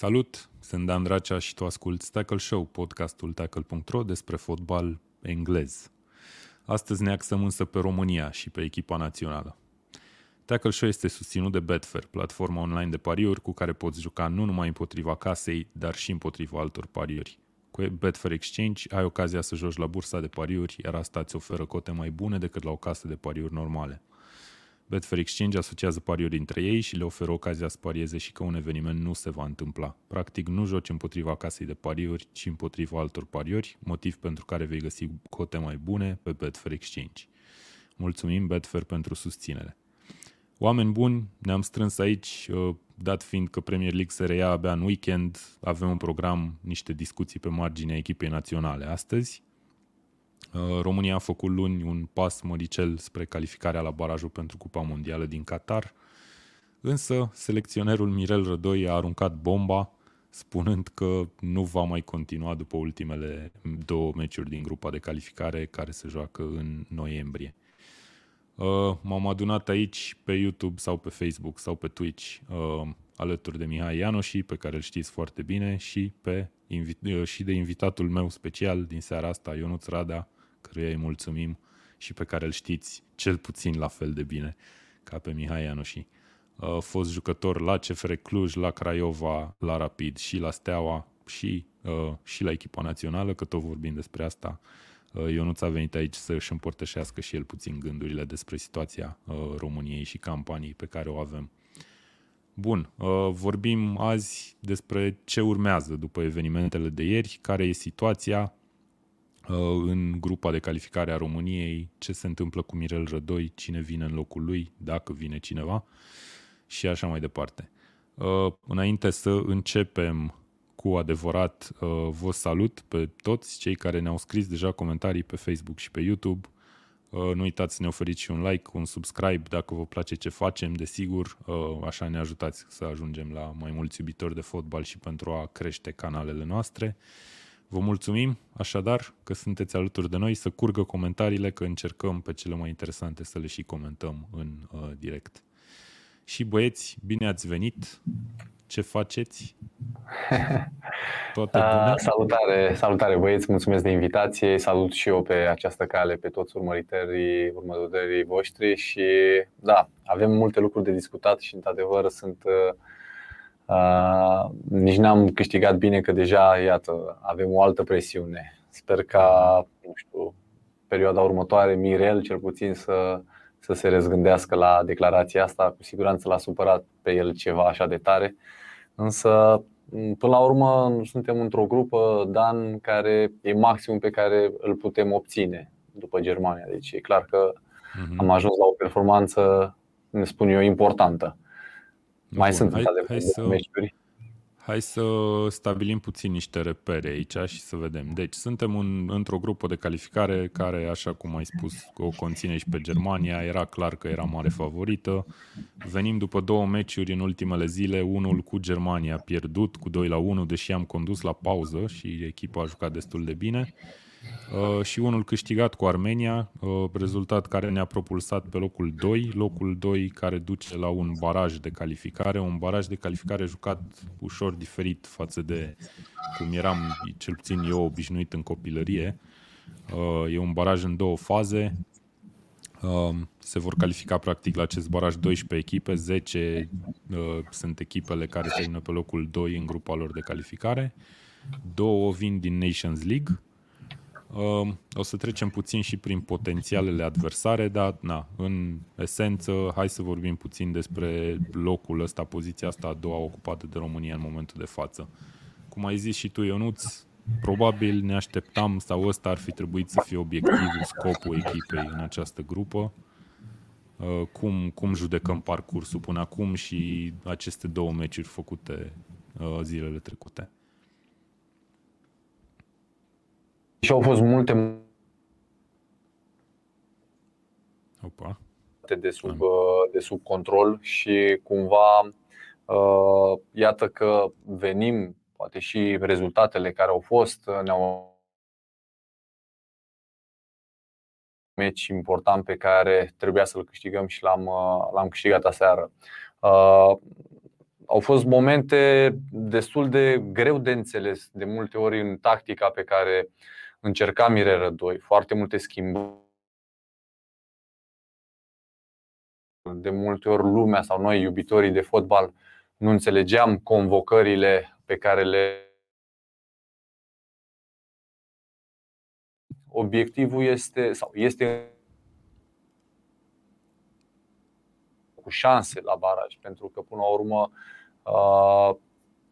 Salut, sunt Dan Dracea și tu asculti Tackle Show, podcastul tackle.ro despre fotbal englez. Astăzi ne axăm însă pe România și pe echipa națională. Tackle Show este susținut de Betfair, platforma online de pariuri cu care poți juca nu numai împotriva casei, dar și împotriva altor pariuri. Cu Betfair Exchange ai ocazia să joci la bursa de pariuri, iar asta îți oferă cote mai bune decât la o casă de pariuri normale. Betfair Exchange asociază pariuri între ei și le oferă ocazia să parieze și că un eveniment nu se va întâmpla. Practic, nu joci împotriva casei de pariuri, ci împotriva altor pariuri, motiv pentru care vei găsi cote mai bune pe Betfair Exchange. Mulțumim Betfair pentru susținere. Oameni buni, ne-am strâns aici, uh, dat fiind că Premier League se reia abia în weekend, avem un program, niște discuții pe marginea echipei naționale astăzi. Uh, România a făcut luni un pas măricel spre calificarea la barajul pentru Cupa Mondială din Qatar, însă selecționerul Mirel Rădoi a aruncat bomba spunând că nu va mai continua după ultimele două meciuri din grupa de calificare care se joacă în noiembrie. Uh, m-am adunat aici pe YouTube sau pe Facebook sau pe Twitch uh, alături de Mihai Ianoși, pe care îl știți foarte bine, și, pe, și de invitatul meu special din seara asta, Ionuț Rada, căruia îi mulțumim și pe care îl știți cel puțin la fel de bine ca pe Mihai Ianoși. A fost jucător la CFR Cluj, la Craiova, la Rapid și la Steaua și, uh, și la echipa națională, că tot vorbim despre asta. Uh, Ionuț a venit aici să își împărtășească și el puțin gândurile despre situația uh, României și campanii pe care o avem. Bun, vorbim azi despre ce urmează după evenimentele de ieri, care e situația, Uh, în grupa de calificare a României, ce se întâmplă cu Mirel Rădoi, cine vine în locul lui, dacă vine cineva și așa mai departe. Uh, înainte să începem cu adevărat, uh, vă salut pe toți cei care ne-au scris deja comentarii pe Facebook și pe YouTube. Nu uitați să ne oferiți și un like, un subscribe dacă vă place ce facem, desigur, așa ne ajutați să ajungem la mai mulți iubitori de fotbal și pentru a crește canalele noastre. Vă mulțumim așadar că sunteți alături de noi, să curgă comentariile, că încercăm pe cele mai interesante să le și comentăm în uh, direct. Și băieți, bine ați venit! Ce faceți? Toate bune? Uh, salutare, salutare băieți, mulțumesc de invitație. Salut și eu pe această cale pe toți urmăritorii, urmăritorii voștri și da, avem multe lucruri de discutat și într-adevăr sunt uh, Uh, nici n-am câștigat bine că deja, iată, avem o altă presiune. Sper ca, nu știu, perioada următoare, Mirel cel puțin să, să se răzgândească la declarația asta. Cu siguranță l-a supărat pe el ceva așa de tare. Însă, până la urmă, suntem într-o grupă, Dan, care e maximum pe care îl putem obține după Germania. Deci e clar că mhm. am ajuns la o performanță, ne spun eu, importantă. Mai Bun, sunt hai, hai să, meciuri. Hai să stabilim puțin niște repere aici și să vedem. Deci, suntem în, într-o grupă de calificare care, așa cum ai spus, o conține și pe Germania. Era clar că era mare favorită. Venim după două meciuri în ultimele zile, unul cu Germania pierdut cu 2 la 1, deși am condus la pauză și echipa a jucat destul de bine. Uh, și unul câștigat cu Armenia, uh, rezultat care ne-a propulsat pe locul 2, locul 2 care duce la un baraj de calificare, un baraj de calificare jucat ușor diferit față de cum eram cel puțin eu obișnuit în copilărie. Uh, e un baraj în două faze, se vor califica practic la acest baraj 12 echipe, 10 sunt echipele care termină pe locul 2 în grupa lor de calificare, două vin din Nations League, o să trecem puțin și prin potențialele adversare, dar na, în esență, hai să vorbim puțin despre locul ăsta, poziția asta a doua ocupată de România în momentul de față. Cum ai zis și tu, Ionuț, probabil ne așteptam sau ăsta ar fi trebuit să fie obiectivul, scopul echipei în această grupă. Cum, cum judecăm parcursul până acum și aceste două meciuri făcute zilele trecute? Și au fost multe Opa. de sub, uh, de sub control și cumva uh, iată că venim, poate și rezultatele care au fost uh, ne-au meci important pe care trebuia să-l câștigăm și l-am, l-am câștigat aseară. au fost momente destul de greu de înțeles de multe ori în tactica pe care încerca Mire Rădoi, foarte multe schimbări. De multe ori lumea sau noi, iubitorii de fotbal, nu înțelegeam convocările pe care le obiectivul este sau este cu șanse la baraj, pentru că până la urmă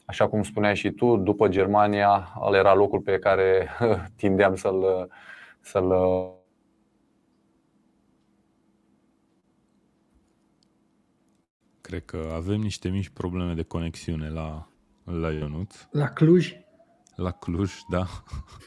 așa cum spuneai și tu, după Germania, ăla era locul pe care tindeam să-l, să-l Cred că avem niște mici probleme de conexiune la, la Ionut. La Cluj? La Cluj, da.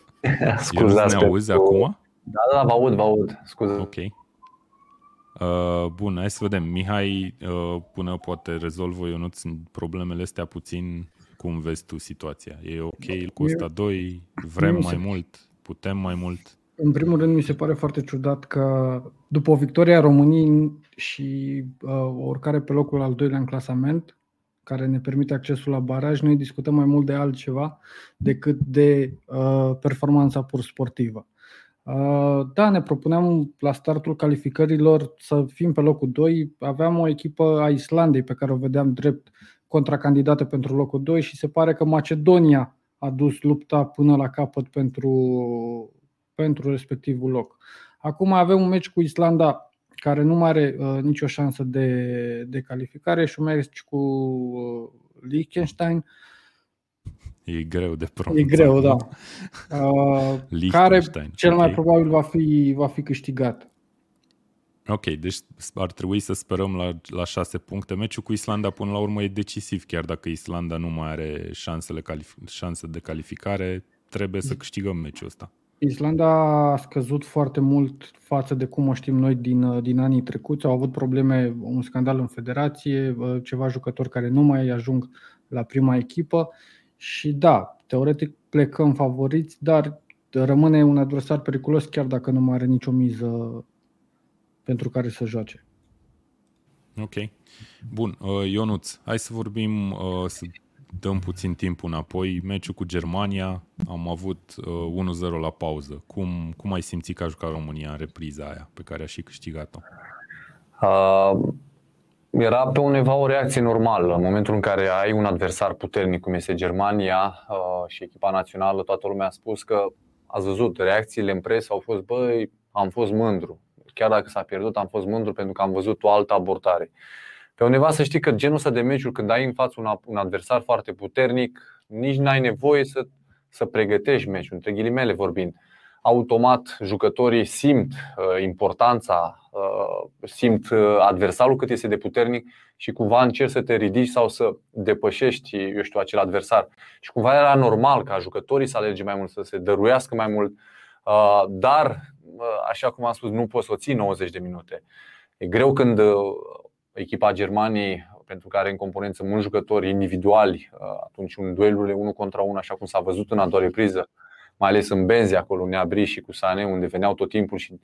Scuzați ne auzi pentru... acum? Da, da, vă aud, vă aud. Scuze. Ok. Uh, bun, hai să vedem. Mihai, uh, până poate rezolvă Ionut problemele astea puțin. Cum vezi tu situația? E ok, îl costă 2, vrem mai mult, putem mai mult? În primul rând, mi se pare foarte ciudat că după o victorie a României și uh, oricare pe locul al doilea în clasament, care ne permite accesul la baraj, noi discutăm mai mult de altceva decât de uh, performanța pur sportivă. Uh, da, ne propuneam la startul calificărilor să fim pe locul 2. Aveam o echipă a Islandei pe care o vedeam drept contracandidată pentru locul 2 și se pare că Macedonia a dus lupta până la capăt pentru, pentru respectivul loc. Acum avem un meci cu Islanda care nu mai are uh, nicio șansă de, de calificare și un meci cu uh, Liechtenstein. E greu de pronunțat. E greu, da. Uh, care cel mai okay. probabil va fi, va fi câștigat. Ok, deci ar trebui să sperăm la, la șase puncte. Meciul cu Islanda până la urmă e decisiv, chiar dacă Islanda nu mai are șansele calific- șanse de calificare, trebuie să câștigăm meciul ăsta. Islanda a scăzut foarte mult față de cum o știm noi din, din anii trecuți. Au avut probleme, un scandal în federație, ceva jucători care nu mai ajung la prima echipă și da, teoretic plecăm favoriți, dar rămâne un adversar periculos chiar dacă nu mai are nicio miză pentru care să joace. Ok. Bun. Uh, Ionuț, hai să vorbim, uh, să dăm puțin timp înapoi. Meciul cu Germania, am avut 1-0 uh, la pauză. Cum, cum ai simțit că a jucat România în repriza aia pe care a și câștigat-o? Uh, era pe undeva o reacție normală. În momentul în care ai un adversar puternic, cum este Germania uh, și echipa națională, toată lumea a spus că ați văzut, reacțiile în presă au fost, băi, am fost mândru chiar dacă s-a pierdut, am fost mândru pentru că am văzut o altă abordare. Pe undeva să știi că genul ăsta de meciuri, când ai în față un, un adversar foarte puternic, nici n-ai nevoie să, să pregătești meciul, între ghilimele vorbind. Automat jucătorii simt uh, importanța, uh, simt uh, adversarul cât este de puternic și cumva încerci să te ridici sau să depășești, eu știu, acel adversar. Și cumva era normal ca jucătorii să alerge mai mult, să se dăruiască mai mult, uh, dar așa cum am spus, nu poți să o ții 90 de minute. E greu când uh, echipa Germaniei, pentru care în componență mulți jucători individuali, uh, atunci un duelurile unul contra unul, așa cum s-a văzut în a doua repriză, mai ales în Benzi acolo, Neabri și cu Sane, unde veneau tot timpul și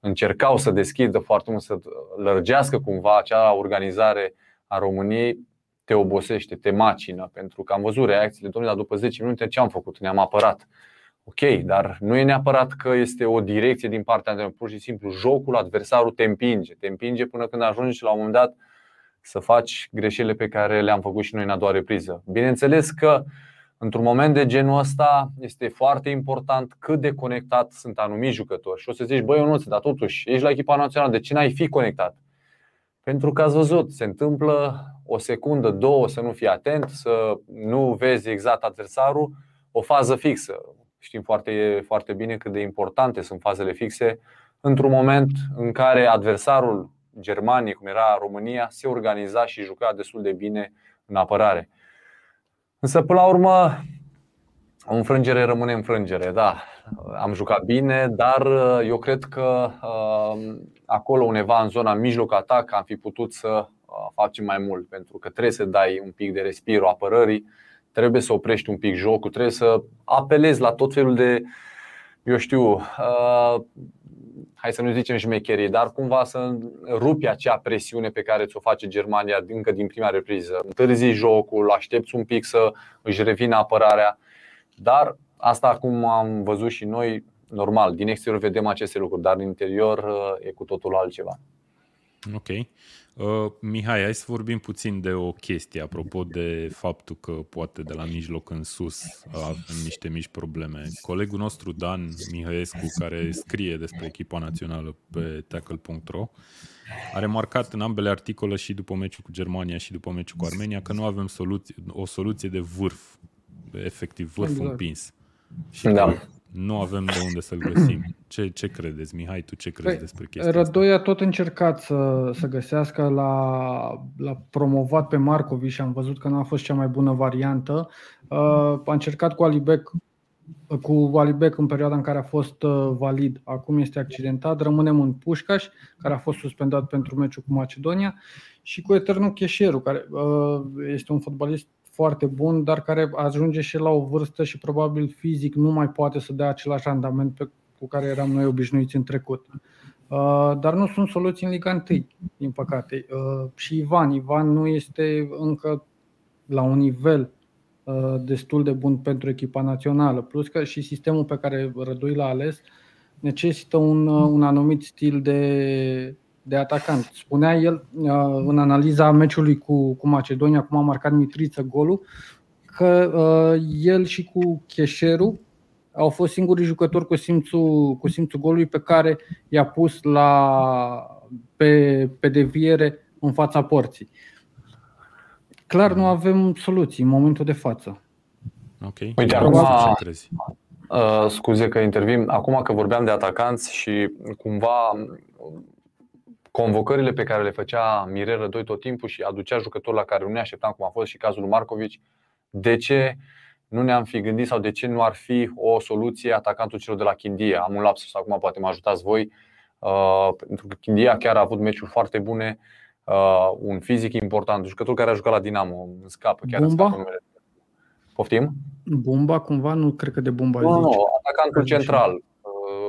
încercau să deschidă foarte mult, să lărgească cumva acea organizare a României, te obosește, te macină, pentru că am văzut reacțiile, domnule, dar după 10 minute ce am făcut? Ne-am apărat. Ok, dar nu e neapărat că este o direcție din partea de pur și simplu jocul, adversarul te împinge, te împinge până când ajungi la un moment dat să faci greșelile pe care le-am făcut și noi în a doua repriză. Bineînțeles că într-un moment de genul ăsta este foarte important cât de conectat sunt anumiți jucători. Și o să zici, băi, nu, dar totuși ești la echipa națională, de ce n-ai fi conectat? Pentru că ați văzut, se întâmplă o secundă, două să nu fii atent, să nu vezi exact adversarul, o fază fixă, Știm foarte, foarte bine cât de importante sunt fazele fixe într-un moment în care adversarul Germaniei, cum era România, se organiza și juca destul de bine în apărare. Însă, până la urmă, o înfrângere rămâne înfrângere. Da, am jucat bine, dar eu cred că uh, acolo, undeva în zona mijloc atac, am fi putut să uh, facem mai mult, pentru că trebuie să dai un pic de respiro apărării trebuie să oprești un pic jocul, trebuie să apelezi la tot felul de, eu știu, uh, hai să nu zicem șmecherie, dar cumva să rupi acea presiune pe care ți-o face Germania încă din prima repriză. Întârzi jocul, aștepți un pic să își revină apărarea, dar asta acum am văzut și noi, normal, din exterior vedem aceste lucruri, dar din interior uh, e cu totul altceva. Ok. Uh, Mihai, hai să vorbim puțin de o chestie apropo de faptul că poate de la mijloc în sus avem niște mici probleme. Colegul nostru Dan Mihăescu, care scrie despre echipa națională pe tackle.ro, a remarcat în ambele articole și după meciul cu Germania și după meciul cu Armenia că nu avem soluție, o soluție de vârf, efectiv vârf exact. împins. Și da nu avem de unde să-l găsim. Ce, ce credeți, Mihai? Tu ce crezi păi, despre chestia Rădoi a tot încercat să, să găsească la, la promovat pe Marcovi și am văzut că nu a fost cea mai bună variantă. Uh, a încercat cu Alibec cu Alibec în perioada în care a fost uh, valid, acum este accidentat, rămânem în Pușcaș, care a fost suspendat pentru meciul cu Macedonia, și cu Eternu Cheșeru, care uh, este un fotbalist foarte bun, dar care ajunge și la o vârstă și probabil fizic nu mai poate să dea același randament pe, cu care eram noi obișnuiți în trecut. Uh, dar nu sunt soluții în Liga 1, din păcate. Uh, și Ivan, Ivan nu este încă la un nivel uh, destul de bun pentru echipa națională. Plus că și sistemul pe care Rădui l-a ales necesită un, un anumit stil de, de atacant. Spunea el uh, în analiza meciului cu, cu Macedonia, cum a marcat Mitriță golul, că uh, el și cu Cheșeru au fost singurii jucători cu simțul, cu simțul golului pe care i-a pus la, pe, pe deviere în fața porții. Clar nu avem soluții în momentul de față. Ok. Uite, acum, ce crezi? Uh, scuze că intervin. Acum că vorbeam de atacanți și cumva convocările pe care le făcea Mirel Rădoi tot timpul și aducea jucători la care nu ne așteptam, cum a fost și cazul lui Marcovici, de ce nu ne-am fi gândit sau de ce nu ar fi o soluție atacantul celor de la Chindia? Am un lapsus, acum poate mă ajutați voi, uh, pentru că Chindia chiar a avut meciuri foarte bune, uh, un fizic important, un jucător care a jucat la Dinamo, în scapă, chiar Bumba? în scapă numele. Poftim? Bumba, cumva? Nu cred că de Bumba Nu, nu, atacantul central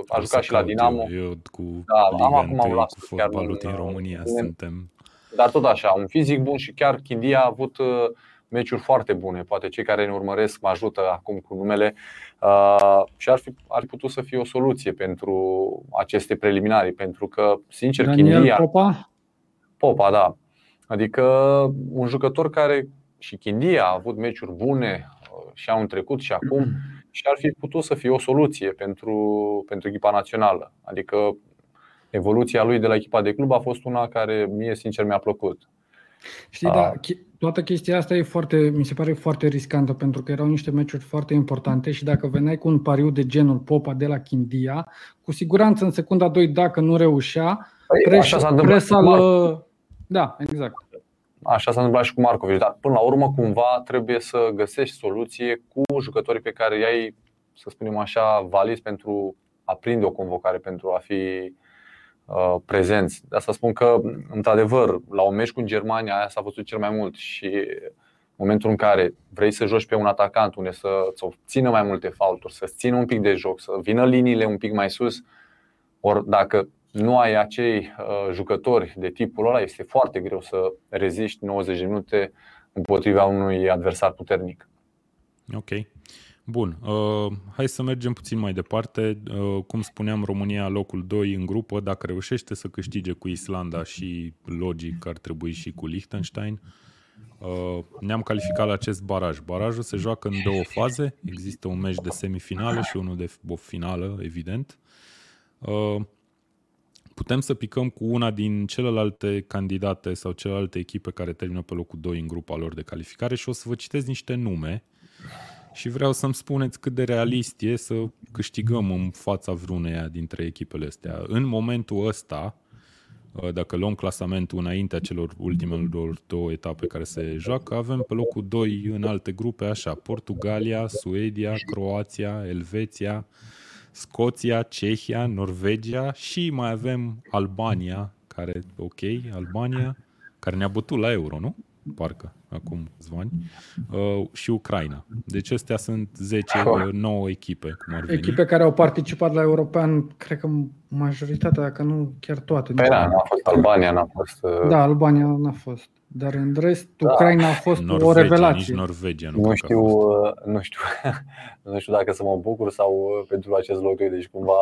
a jucat și la Dinamo. Eu, eu cu da, am acum un las, cu fotbalul din România bine. suntem. Dar tot așa, un fizic bun și chiar Chindia a avut uh, meciuri foarte bune. Poate cei care ne urmăresc mă ajută acum cu numele uh, și ar fi ar putut să fie o soluție pentru aceste preliminari, pentru că, sincer, Daniel Chindia. Popa? Popa, da. Adică un jucător care și Chindia a avut meciuri bune uh, și au trecut și acum și ar fi putut să fie o soluție pentru, pentru echipa națională. Adică evoluția lui de la echipa de club a fost una care mie sincer mi-a plăcut. Știi, a... da, toată chestia asta e foarte, mi se pare foarte riscantă pentru că erau niște meciuri foarte importante și dacă veneai cu un pariu de genul Popa de la Chindia, cu siguranță în secunda 2 dacă nu reușea, păi, așa s-a întâmplat. Da, exact. Așa s-a întâmplat și cu Marcovici, dar până la urmă cumva trebuie să găsești soluție cu jucătorii pe care i-ai, să spunem așa, valizi pentru a prinde o convocare, pentru a fi uh, prezenți. De asta spun că, într-adevăr, la un meci cu Germania aia s-a văzut cel mai mult și în momentul în care vrei să joci pe un atacant unde să ți obțină mai multe faulturi, să țină un pic de joc, să vină liniile un pic mai sus, ori dacă nu ai acei uh, jucători de tipul ăla, este foarte greu să reziști 90 minute împotriva unui adversar puternic. Ok. Bun, uh, hai să mergem puțin mai departe. Uh, cum spuneam, România locul 2 în grupă, dacă reușește să câștige cu Islanda și logic ar trebui și cu Liechtenstein, uh, ne-am calificat la acest baraj. Barajul se joacă în două faze, există un meci de semifinală și unul de finală, evident. Uh, putem să picăm cu una din celelalte candidate sau celelalte echipe care termină pe locul 2 în grupa lor de calificare și o să vă citesc niște nume și vreau să-mi spuneți cât de realist e să câștigăm în fața vreuneia dintre echipele astea. În momentul ăsta, uh, dacă luăm clasamentul înaintea celor ultimelor două etape care se joacă, avem pe locul 2 în alte grupe așa, Portugalia, Suedia, Croația, Elveția, Scoția, Cehia, Norvegia și mai avem Albania, care, ok, Albania, care ne-a bătut la euro, nu? parcă, acum câțiva ani, uh, și Ucraina. Deci astea sunt 10, 9 echipe, cum ar veni. Echipe care au participat la European, cred că majoritatea, dacă nu chiar toate. Păi da, n-a fost Albania, n-a fost... Uh... Da, Albania n-a fost. Dar în rest, da. Ucraina a fost Norvegia, o revelație. Nici Norvegia nu, nu știu, uh, nu știu, nu știu dacă să mă bucur sau uh, pentru acest loc. Deci cumva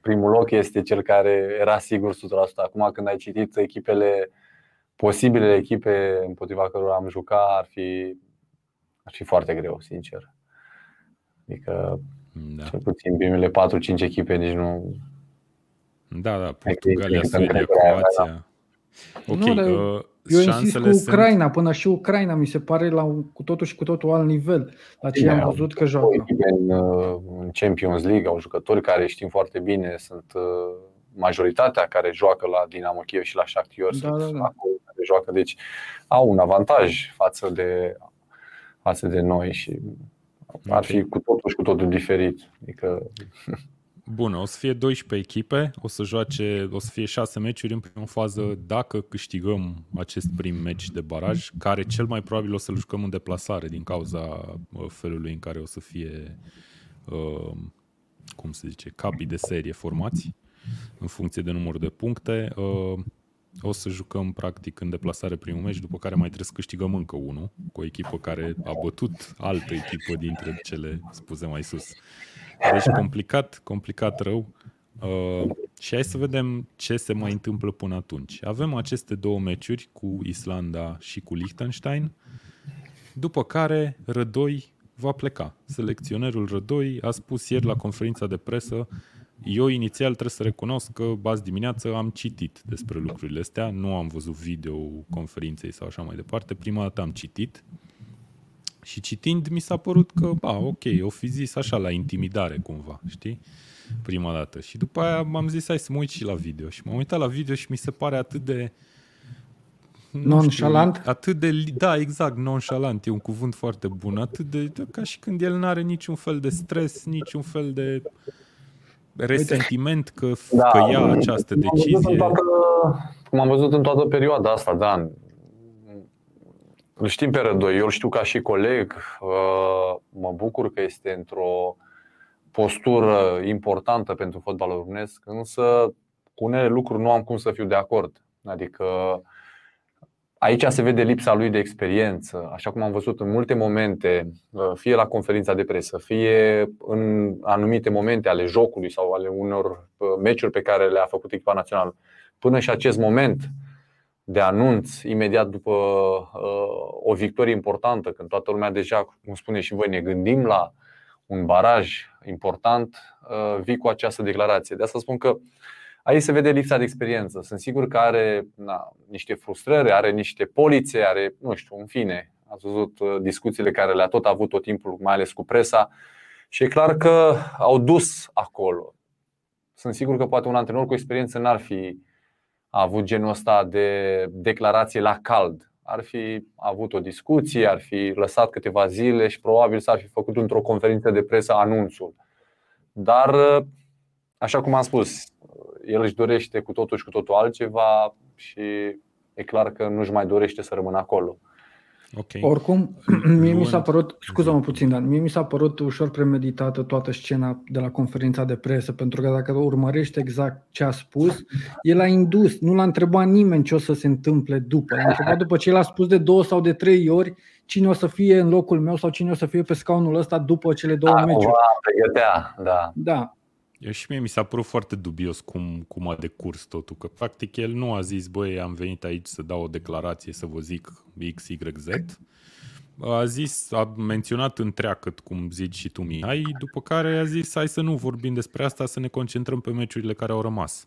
primul loc este cel care era sigur 100%. Acum când ai citit echipele, posibile echipe împotriva cărora am jucat, ar fi, ar fi foarte greu, sincer. Adică da. cel puțin primele 4-5 echipe nici nu... Da, da, Portugalia, Suedia, Croația. Da. Ok, nu, uh, eu insist cu Ucraina, sunt... până și Ucraina mi se pare la un, cu totul și cu totul alt nivel. La ce am văzut că joacă. În, uh, în Champions League au jucători care știm foarte bine, sunt uh, majoritatea care joacă la Dinamo Kiev și la Shakhtar da, sunt da, da. acolo care joacă, deci au un avantaj față de față de noi și ar fi cu totul și cu totul diferit. Adică Bun, o să fie 12 echipe, o să joace, o să fie 6 meciuri în prima fază dacă câștigăm acest prim meci de baraj, care cel mai probabil o să-l jucăm în deplasare din cauza felului în care o să fie, uh, cum se zice, capii de serie formați în funcție de număr de puncte. Uh, o să jucăm practic în deplasare primul meci, după care mai trebuie să câștigăm încă unul cu o echipă care a bătut altă echipă dintre cele spuse mai sus. Deci complicat, complicat rău. Uh, și hai să vedem ce se mai întâmplă până atunci. Avem aceste două meciuri cu Islanda și cu Liechtenstein, după care Rădoi va pleca. Selecționerul Rădoi a spus ieri la conferința de presă eu inițial trebuie să recunosc că azi dimineață am citit despre lucrurile astea, nu am văzut video conferinței sau așa mai departe, prima dată am citit și citind mi s-a părut că, ba, ok, o fi zis așa la intimidare cumva, știi? Prima dată. Și după aia m-am zis, hai să mă uit și la video. Și m-am uitat la video și mi se pare atât de... Nonchalant? Știu, atât de, da, exact, nonchalant, e un cuvânt foarte bun, atât de, de ca și când el nu are niciun fel de stres, niciun fel de resentiment că, da, că ia această decizie. Toată, cum am văzut în toată perioada asta, da, îl știm pe Rădoi, eu îl știu ca și coleg, uh, mă bucur că este într-o postură importantă pentru fotbalul românesc, însă cu unele lucruri nu am cum să fiu de acord. Adică aici se vede lipsa lui de experiență, așa cum am văzut în multe momente, uh, fie la conferința de presă, fie în anumite momente ale jocului sau ale unor uh, meciuri pe care le-a făcut echipa națională. Până și acest moment, de anunț imediat după uh, o victorie importantă, când toată lumea deja, cum spune și voi, ne gândim la un baraj important, uh, vii cu această declarație. De asta spun că aici se vede lipsa de experiență. Sunt sigur că are na, niște frustrări, are niște polițe, are, nu știu, în fine, ați văzut uh, discuțiile care le-a tot avut tot timpul, mai ales cu presa, și e clar că au dus acolo. Sunt sigur că poate un antrenor cu experiență n-ar fi a avut genul ăsta de declarație la cald. Ar fi avut o discuție, ar fi lăsat câteva zile și probabil s-ar fi făcut într-o conferință de presă anunțul. Dar, așa cum am spus, el își dorește cu totul și cu totul altceva și e clar că nu-și mai dorește să rămână acolo. Okay. Oricum, mie mi s-a părut, scuză-mă puțin, dar mie mi s-a părut ușor premeditată toată scena de la conferința de presă, pentru că dacă urmărești exact ce a spus, el a indus, nu l-a întrebat nimeni ce o să se întâmple după. L-a întrebat după ce l-a spus de două sau de trei ori cine o să fie în locul meu sau cine o să fie pe scaunul ăsta după cele două da, meciuri. Da, da. Eu și mie mi s-a părut foarte dubios cum, cum a decurs totul, că practic el nu a zis, băi, am venit aici să dau o declarație, să vă zic X, Y, Z. A zis, a menționat întreagăt, cum zici și tu, Mihai, după care a zis, hai să nu vorbim despre asta, să ne concentrăm pe meciurile care au rămas.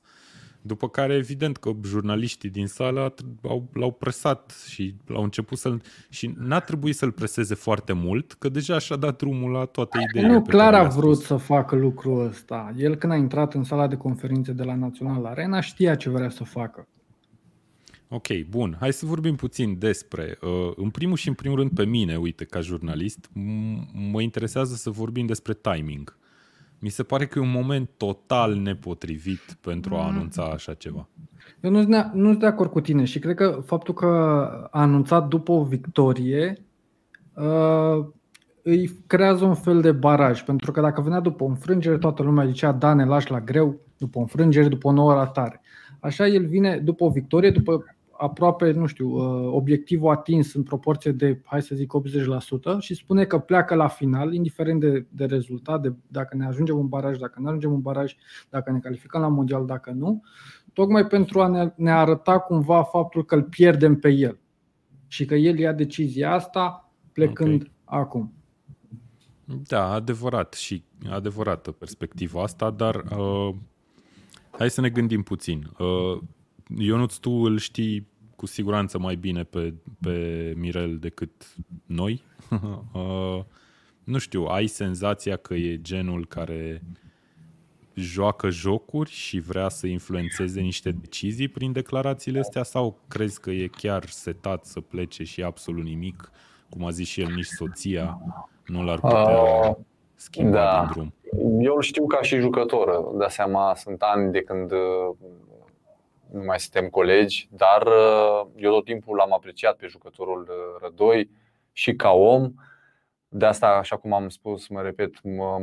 După care, evident că jurnaliștii din sală au, l-au presat și l-au început să-l... Și n-a trebuit să-l preseze foarte mult, că deja și-a dat drumul la toate ideile. Nu, clar a vrut să facă lucrul ăsta. El când a intrat în sala de conferințe de la Național Arena știa ce vrea să facă. Ok, bun. Hai să vorbim puțin despre. Uh, în primul și în primul rând pe mine, uite, ca jurnalist, m- mă interesează să vorbim despre timing. Mi se pare că e un moment total nepotrivit pentru a mm. anunța așa ceva. Eu nu sunt nu de acord cu tine și cred că faptul că a anunțat după o victorie uh, îi creează un fel de baraj. Pentru că dacă venea după o înfrângere, toată lumea zicea da, ne lași la greu, după o înfrângere, după o nouă ratare. Așa el vine după o victorie, după aproape, nu știu, uh, obiectivul atins în proporție de, hai să zic, 80% și spune că pleacă la final, indiferent de, de rezultat, de dacă ne ajungem în baraj, dacă nu ajungem în baraj, dacă ne calificăm la mondial, dacă nu, tocmai pentru a ne, ne arăta cumva faptul că îl pierdem pe el și că el ia decizia asta plecând okay. acum. Da, adevărat și adevărată perspectiva asta, dar uh, hai să ne gândim puțin. Uh, Ionuț, tu îl știi cu siguranță mai bine pe, pe Mirel decât noi. uh, nu știu, ai senzația că e genul care joacă jocuri și vrea să influențeze niște decizii prin declarațiile astea sau crezi că e chiar setat să plece și absolut nimic, cum a zis și el, nici soția nu l-ar putea uh, schimba da. din drum? Eu îl știu ca și jucător, de seama, sunt ani de când uh, nu mai suntem colegi, dar uh, eu tot timpul l-am apreciat pe jucătorul uh, Rădoi și ca om. De asta, așa cum am spus, mă repet,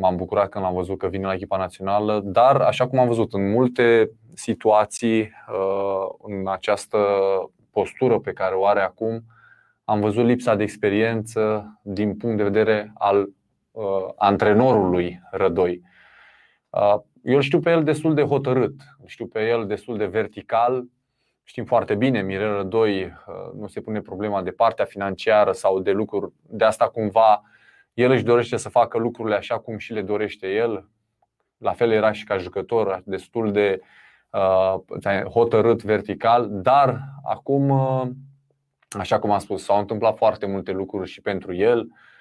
m-am bucurat când l-am văzut că vine la echipa națională, dar așa cum am văzut în multe situații în această postură pe care o are acum, am văzut lipsa de experiență din punct de vedere al uh, antrenorului Rădoi. Uh, eu știu pe el destul de hotărât, știu pe el destul de vertical. Știm foarte bine, Mirel Rădoi uh, nu se pune problema de partea financiară sau de lucruri. De asta cumva el își dorește să facă lucrurile așa cum și le dorește el. La fel era și ca jucător, destul de uh, hotărât vertical, dar acum uh, Așa cum am spus, s-au întâmplat foarte multe lucruri și pentru el. Uh,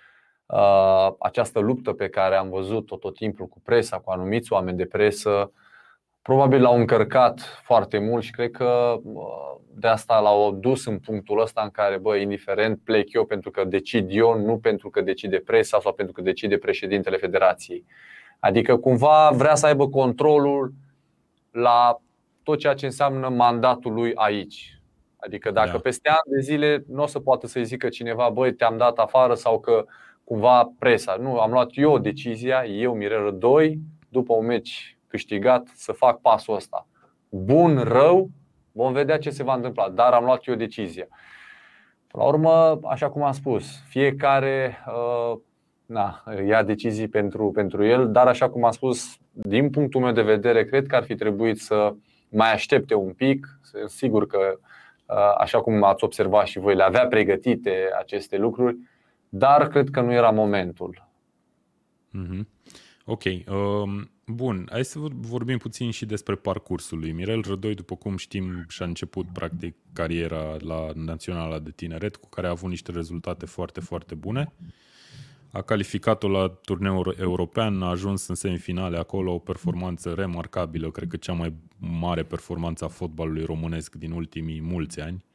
această luptă pe care am văzut-o tot timpul cu presa, cu anumiți oameni de presă, probabil l-au încărcat foarte mult și cred că uh, de asta l-au dus în punctul ăsta în care, bă, indiferent, plec eu pentru că decid eu, nu pentru că decide presa sau pentru că decide președintele federației. Adică cumva vrea să aibă controlul la tot ceea ce înseamnă mandatul lui aici. Adică dacă da. peste ani de zile nu o să poată să-i zică cineva, băi, te-am dat afară sau că cumva presa. Nu, am luat eu decizia, eu, Mirel 2, după un meci câștigat, să fac pasul ăsta. Bun, rău, vom vedea ce se va întâmpla, dar am luat eu decizia. La urmă, așa cum am spus, fiecare uh, na, ia decizii pentru, pentru el, dar așa cum am spus, din punctul meu de vedere, cred că ar fi trebuit să mai aștepte un pic. Sunt sigur că Uh, așa cum ați observat și voi, le avea pregătite aceste lucruri, dar cred că nu era momentul. Mm-hmm. Ok. Um, bun, hai să vorbim puțin și despre parcursul lui Mirel Rădoi. După cum știm, și-a început practic cariera la Naționala de Tineret, cu care a avut niște rezultate foarte, foarte bune. A calificat-o la turneul european, a ajuns în semifinale acolo, o performanță remarcabilă, cred că cea mai mare performanță a fotbalului românesc din ultimii mulți ani,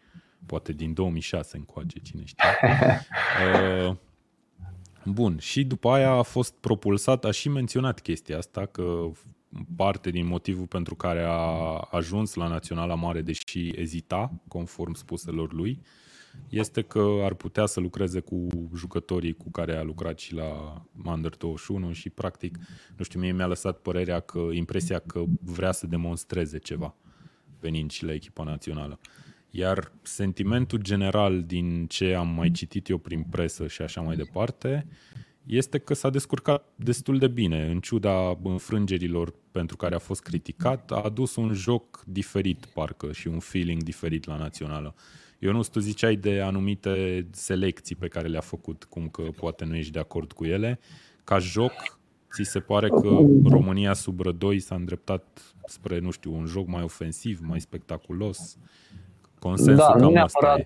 poate din 2006 încoace, cine știe. Uh, bun, și după aia a fost propulsat, a și menționat chestia asta, că parte din motivul pentru care a ajuns la Naționala Mare, deși ezita, conform spuselor lui, este că ar putea să lucreze cu jucătorii cu care a lucrat și la Under 21 și practic, nu știu, mie mi-a lăsat părerea că, impresia că vrea să demonstreze ceva venind și la echipa națională. Iar sentimentul general din ce am mai citit eu prin presă și așa mai departe este că s-a descurcat destul de bine, în ciuda înfrângerilor pentru care a fost criticat, a adus un joc diferit, parcă, și un feeling diferit la națională. Eu nu tu ziceai de anumite selecții pe care le-a făcut, cum că poate nu ești de acord cu ele. Ca joc, ți se pare că România sub rădoi s-a îndreptat spre, nu știu, un joc mai ofensiv, mai spectaculos? Consensul da, nu neapărat,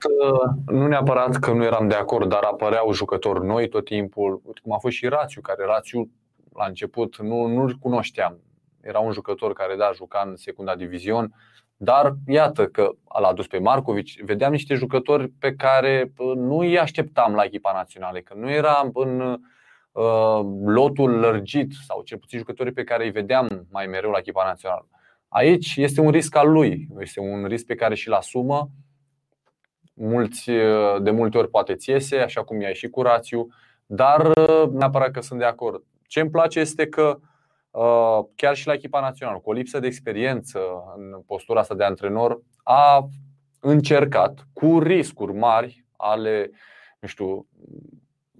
nu neapărat că nu eram de acord, dar apăreau jucători noi tot timpul, cum a fost și Rațiu, care Rațiu la început nu, nu-l cunoșteam. Era un jucător care da, juca în secunda divizion, dar iată că l-a adus pe Marcovici. Vedeam niște jucători pe care nu îi așteptam la echipa națională, că nu era în, lotul lărgit sau cel puțin jucătorii pe care îi vedeam mai mereu la echipa națională. Aici este un risc al lui, este un risc pe care și-l asumă. Mulți, de multe ori poate ți iese, așa cum i-a ieșit cu Rațiu, dar neapărat că sunt de acord. Ce îmi place este că chiar și la echipa națională, cu o lipsă de experiență în postura asta de antrenor, a încercat cu riscuri mari ale, nu știu,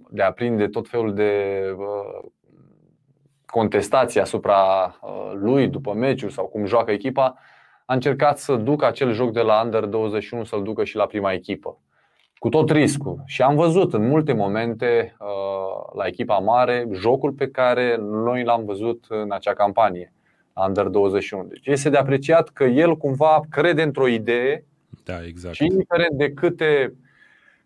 de a prinde tot felul de contestații asupra uh, lui după meciuri sau cum joacă echipa, a încercat să ducă acel joc de la Under 21 să-l ducă și la prima echipă. Cu tot riscul. Și am văzut în multe momente uh, la echipa mare jocul pe care noi l-am văzut în acea campanie, Under 21. Deci este de apreciat că el cumva crede într-o idee da, exact. și indiferent de câte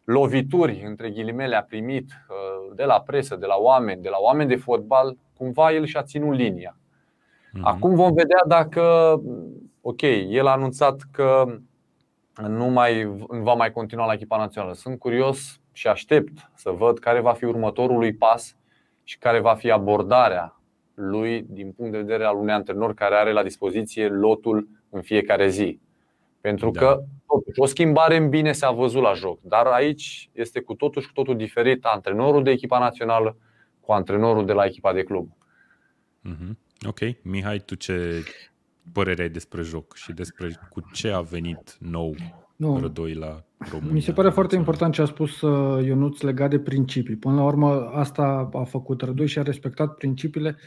lovituri, între ghilimele, a primit uh, de la presă, de la oameni, de la oameni de fotbal, cumva el și-a ținut linia. Mm-hmm. Acum vom vedea dacă, ok, el a anunțat că nu mai va mai continua la echipa națională. Sunt curios și aștept să văd care va fi următorul lui pas și care va fi abordarea lui din punct de vedere al unui antrenor care are la dispoziție lotul în fiecare zi. Pentru da. că totuși, o schimbare în bine s-a văzut la joc, dar aici este cu totul și cu totul diferit antrenorul de echipa națională cu antrenorul de la echipa de club. Mm-hmm. Ok. Mihai, tu ce părere ai despre joc și despre cu ce a venit nou nu. Rădoi la România? Mi se pare foarte important ce a spus uh, Ionuț legat de principii. Până la urmă, asta a făcut Rădoi și a respectat principiile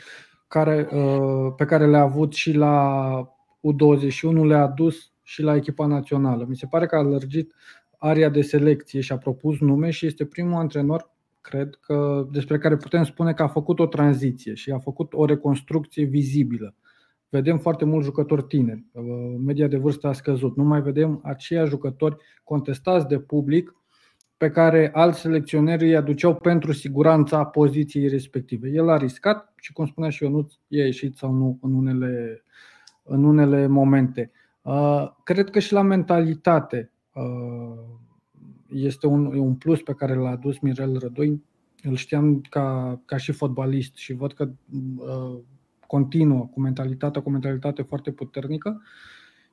care, uh, pe care le-a avut și la U21, le-a dus și la echipa națională. Mi se pare că a lărgit aria de selecție și a propus nume și este primul antrenor cred că despre care putem spune că a făcut o tranziție și a făcut o reconstrucție vizibilă. Vedem foarte mulți jucători tineri, media de vârstă a scăzut, nu mai vedem aceia jucători contestați de public pe care alți selecționeri îi aduceau pentru siguranța poziției respective. El a riscat și, cum spunea și Ionuț, i-a ieșit sau nu în unele, în unele momente. Uh, cred că și la mentalitate uh, este un, un plus pe care l-a adus Mirel Rădoi. Îl știam ca, ca și fotbalist și văd că uh, continuă cu mentalitatea, cu o mentalitate foarte puternică.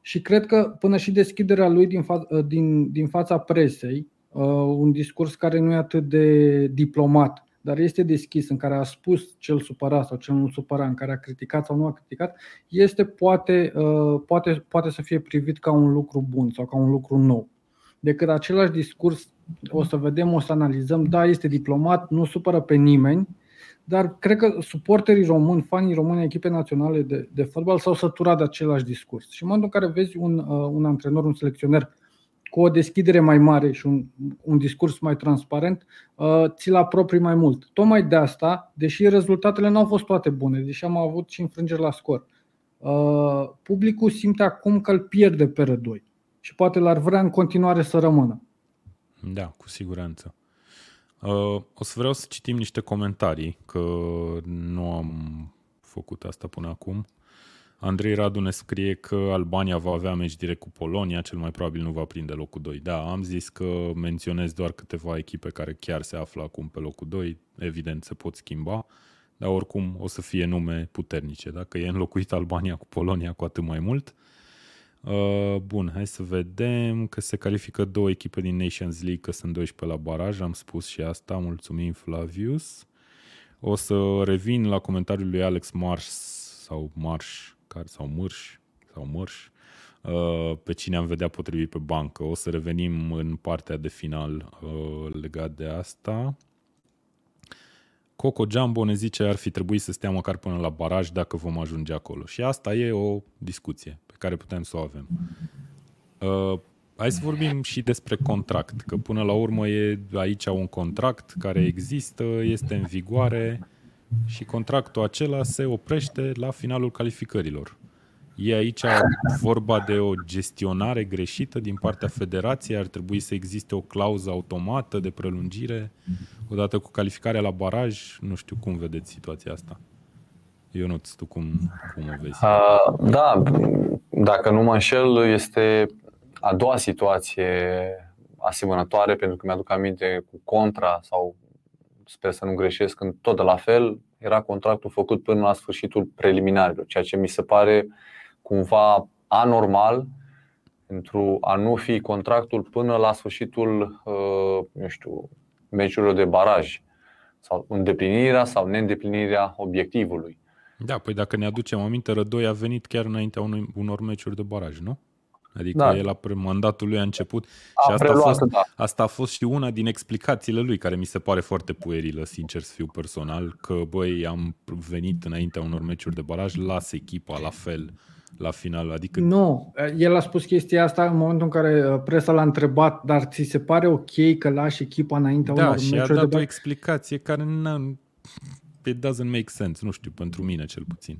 Și cred că până și deschiderea lui din, fa- uh, din, din fața presei, uh, un discurs care nu e atât de diplomat, dar este deschis, în care a spus cel supărat sau cel nu supărat, în care a criticat sau nu a criticat, este poate, uh, poate, poate să fie privit ca un lucru bun sau ca un lucru nou decât același discurs, o să vedem, o să analizăm, da, este diplomat, nu supără pe nimeni, dar cred că suporterii români, fanii români echipe naționale de, de fotbal s-au săturat de același discurs. Și în momentul în care vezi un, uh, un antrenor, un selecționer cu o deschidere mai mare și un, un discurs mai transparent, uh, ți-l apropii mai mult. Tocmai de asta, deși rezultatele nu au fost toate bune, deși am avut și înfrângeri la scor, uh, publicul simte acum că îl pierde pe rădoi și poate l-ar vrea în continuare să rămână. Da, cu siguranță. Uh, o să vreau să citim niște comentarii, că nu am făcut asta până acum. Andrei Radu ne scrie că Albania va avea meci direct cu Polonia, cel mai probabil nu va prinde locul 2. Da, am zis că menționez doar câteva echipe care chiar se află acum pe locul 2, evident se pot schimba, dar oricum o să fie nume puternice. Dacă e înlocuit Albania cu Polonia, cu atât mai mult. Uh, bun, hai să vedem că se califică două echipe din Nations League, că sunt 12 la baraj, am spus și asta, mulțumim Flavius. O să revin la comentariul lui Alex Marsh sau Marsh, care, sau Mărș, sau Mărș, uh, pe cine am vedea potrivit pe bancă. O să revenim în partea de final uh, legat de asta. Coco Jumbo ne zice ar fi trebuit să stea măcar până la baraj dacă vom ajunge acolo. Și asta e o discuție pe care putem să o avem. Uh, hai să vorbim și despre contract, că până la urmă e aici un contract care există, este în vigoare și contractul acela se oprește la finalul calificărilor. E aici vorba de o gestionare greșită din partea federației, ar trebui să existe o clauză automată de prelungire odată cu calificarea la baraj. Nu știu cum vedeți situația asta. Ionuț, tu cum, cum o vezi? Uh, da, dacă nu mă înșel, este a doua situație asemănătoare, pentru că mi-aduc aminte cu Contra sau sper să nu greșesc, când tot de la fel era contractul făcut până la sfârșitul preliminarilor, ceea ce mi se pare cumva anormal pentru a nu fi contractul până la sfârșitul, uh, nu știu, meciurilor de baraj sau îndeplinirea sau neîndeplinirea obiectivului. Da, păi dacă ne aducem aminte, Rădoi a venit chiar înaintea unui, unor meciuri de baraj, nu? Adică da. el a mandatul lui a început a și asta a, fost, da. asta a fost și una din explicațiile lui, care mi se pare foarte puerilă, sincer să fiu personal, că băi, am venit înaintea unor meciuri de baraj, las echipa la fel la final. Adică... Nu, el a spus chestia asta în momentul în care uh, presa l-a întrebat, dar ți se pare ok că lași echipa înaintea da, unor meciuri de baraj? Da, și a dat o explicație care n it doesn't make sense, nu știu, pentru mine cel puțin.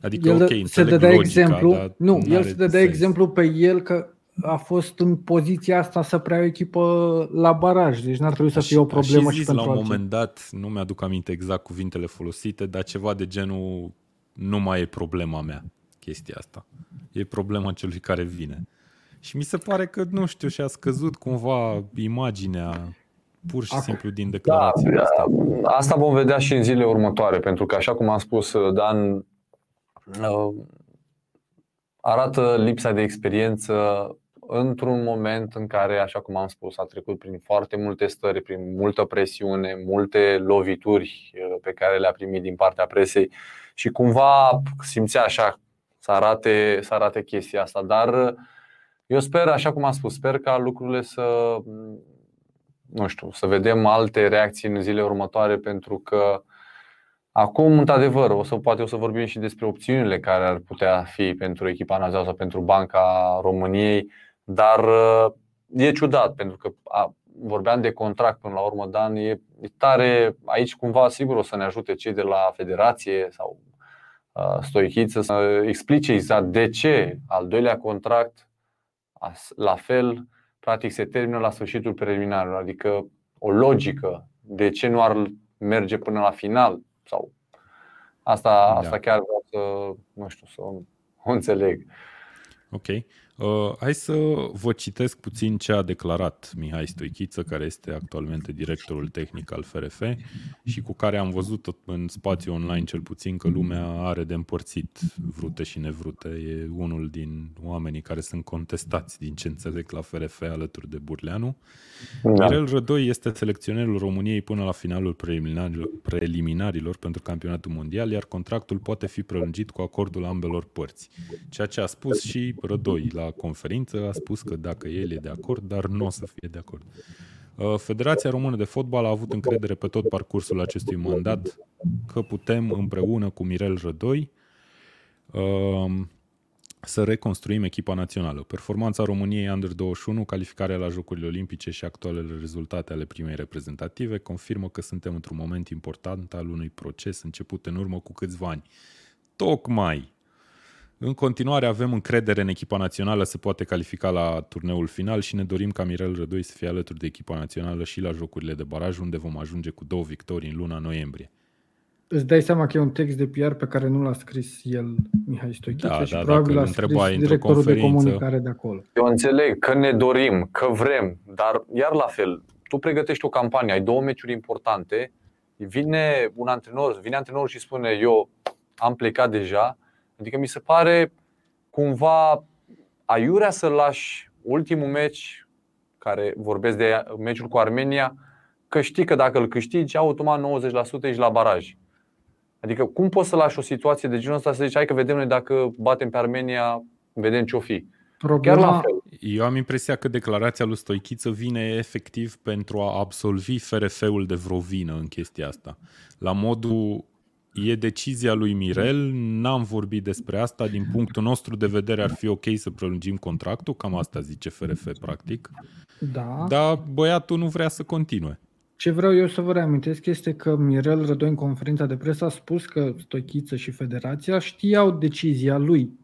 Adică, el ok, se dădea logica, exemplu, dar nu, el se dădea exemplu pe el că a fost în poziția asta să preia o echipă la baraj, deci n-ar trebui să fie o problemă și, și pentru la un alții. moment dat, nu mi-aduc aminte exact cuvintele folosite, dar ceva de genul nu mai e problema mea chestia asta. E problema celui care vine. Și mi se pare că, nu știu, și-a scăzut cumva imaginea pur și simplu din declarația da, asta. Asta vom vedea și în zilele următoare, pentru că, așa cum am spus, Dan uh, arată lipsa de experiență într-un moment în care, așa cum am spus, a trecut prin foarte multe stări, prin multă presiune, multe lovituri uh, pe care le-a primit din partea presei și cumva simțea așa să arate, să arate chestia asta. Dar uh, eu sper, așa cum am spus, sper ca lucrurile să nu știu, să vedem alte reacții în zilele următoare pentru că acum, într-adevăr, o să poate o să vorbim și despre opțiunile care ar putea fi pentru echipa națională sau pentru Banca României, dar e ciudat pentru că a, vorbeam de contract până la urmă, Dan, e, e tare, aici cumva sigur o să ne ajute cei de la federație sau uh, Stoichiță să explice exact de ce al doilea contract la fel practic se termină la sfârșitul preliminarului, adică o logică de ce nu ar merge până la final sau asta, da. asta chiar vreau să, nu știu, să o înțeleg. Ok. Uh, hai să vă citesc puțin ce a declarat Mihai Stoichiță, care este actualmente directorul tehnic al FRF și cu care am văzut în spațiu online cel puțin că lumea are de împărțit vrute și nevrute. E unul din oamenii care sunt contestați din ce înțeleg la FRF alături de Burleanu. Da. Mirel Rădoi este selecționerul României până la finalul preliminarilor, preliminarilor pentru campionatul mondial, iar contractul poate fi prelungit cu acordul ambelor părți. Ceea ce a spus și Rădoi la conferință a spus că dacă el e de acord, dar nu o să fie de acord. Uh, Federația Română de Fotbal a avut încredere pe tot parcursul acestui mandat că putem împreună cu Mirel Rădoi uh, să reconstruim echipa națională. Performanța României Under 21, calificarea la Jocurile Olimpice și actualele rezultate ale primei reprezentative confirmă că suntem într-un moment important al unui proces început în urmă cu câțiva ani. Tocmai în continuare avem încredere în echipa națională să poate califica la turneul final și ne dorim ca Mirel Rădoi să fie alături de echipa națională și la jocurile de baraj, unde vom ajunge cu două victorii în luna noiembrie. Îți dai seama că e un text de PR pe care nu l-a scris el, Mihai Stoichiță, da, și da, probabil l-a scris directorul de comunicare de acolo. Eu înțeleg că ne dorim, că vrem, dar iar la fel, tu pregătești o campanie, ai două meciuri importante, vine un antrenor, vine antrenorul și spune eu am plecat deja, Adică mi se pare cumva aiurea să lași ultimul meci, care vorbesc de meciul cu Armenia, că știi că dacă îl câștigi, automat 90% ești la baraj. Adică cum poți să lași o situație de genul ăsta să zici, hai că vedem noi dacă batem pe Armenia, vedem ce-o fi. Problema... Chiar la fel. Eu am impresia că declarația lui Stoichiță vine efectiv pentru a absolvi FRF-ul de vreo vină în chestia asta. La modul E decizia lui Mirel, n-am vorbit despre asta, din punctul nostru de vedere ar fi ok să prelungim contractul, cam asta zice FRF practic. Da. Dar băiatul nu vrea să continue. Ce vreau eu să vă reamintesc este că Mirel Rădoi în conferința de presă a spus că Stoichiță și Federația știau decizia lui.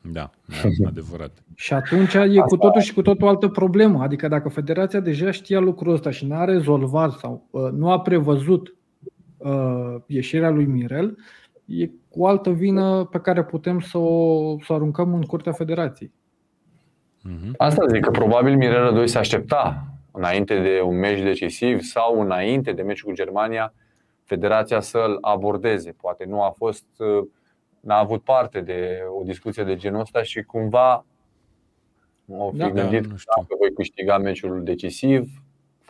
Da, da adevărat. și atunci e cu totul și cu totul altă problemă. Adică dacă Federația deja știa lucrul ăsta și n-a rezolvat sau uh, nu a prevăzut uh, ieșirea lui Mirel, e cu altă vină pe care putem să o, să o aruncăm în Curtea Federației. Mhm. Asta zic că probabil Mirel 2 se aștepta înainte de un meci decisiv sau înainte de meciul cu Germania, federația să-l abordeze. Poate nu a fost, n-a avut parte de o discuție de genul ăsta și cumva o fi da, gândit da, că dacă voi câștiga meciul decisiv,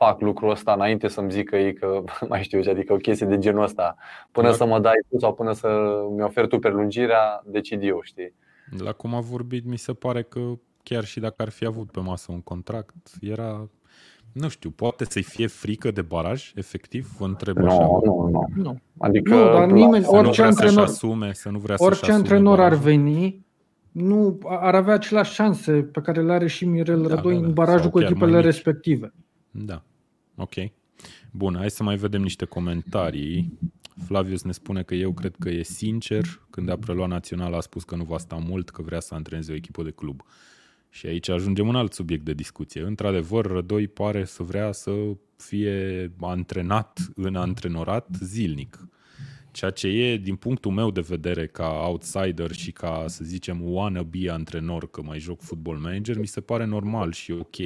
fac lucrul ăsta înainte să-mi zică ei că mai știu ce, adică o chestie de genul ăsta. Până da. să mă dai tu sau până să mi oferi tu prelungirea, decid eu, știi? La cum a vorbit, mi se pare că chiar și dacă ar fi avut pe masă un contract, era nu știu, poate să-i fie frică de baraj, efectiv? Vă întreb no, așa. Nu, nu, nu. Adică nu, dar nimeni, să orice nu antrenor, asume, să nu vrea orice antrenor ar veni, nu ar avea aceleași șanse pe care le are și Mirel da, Rădoi da, da. în barajul Sau cu echipele respective. Da, ok. Bun, hai să mai vedem niște comentarii. Flavius ne spune că eu cred că e sincer. Când a preluat național a spus că nu va sta mult, că vrea să antreneze o echipă de club. Și aici ajungem un alt subiect de discuție. Într-adevăr, Rădoi pare să vrea să fie antrenat în antrenorat zilnic. Ceea ce e, din punctul meu de vedere, ca outsider și ca, să zicem, wannabe antrenor, că mai joc football manager, mi se pare normal și ok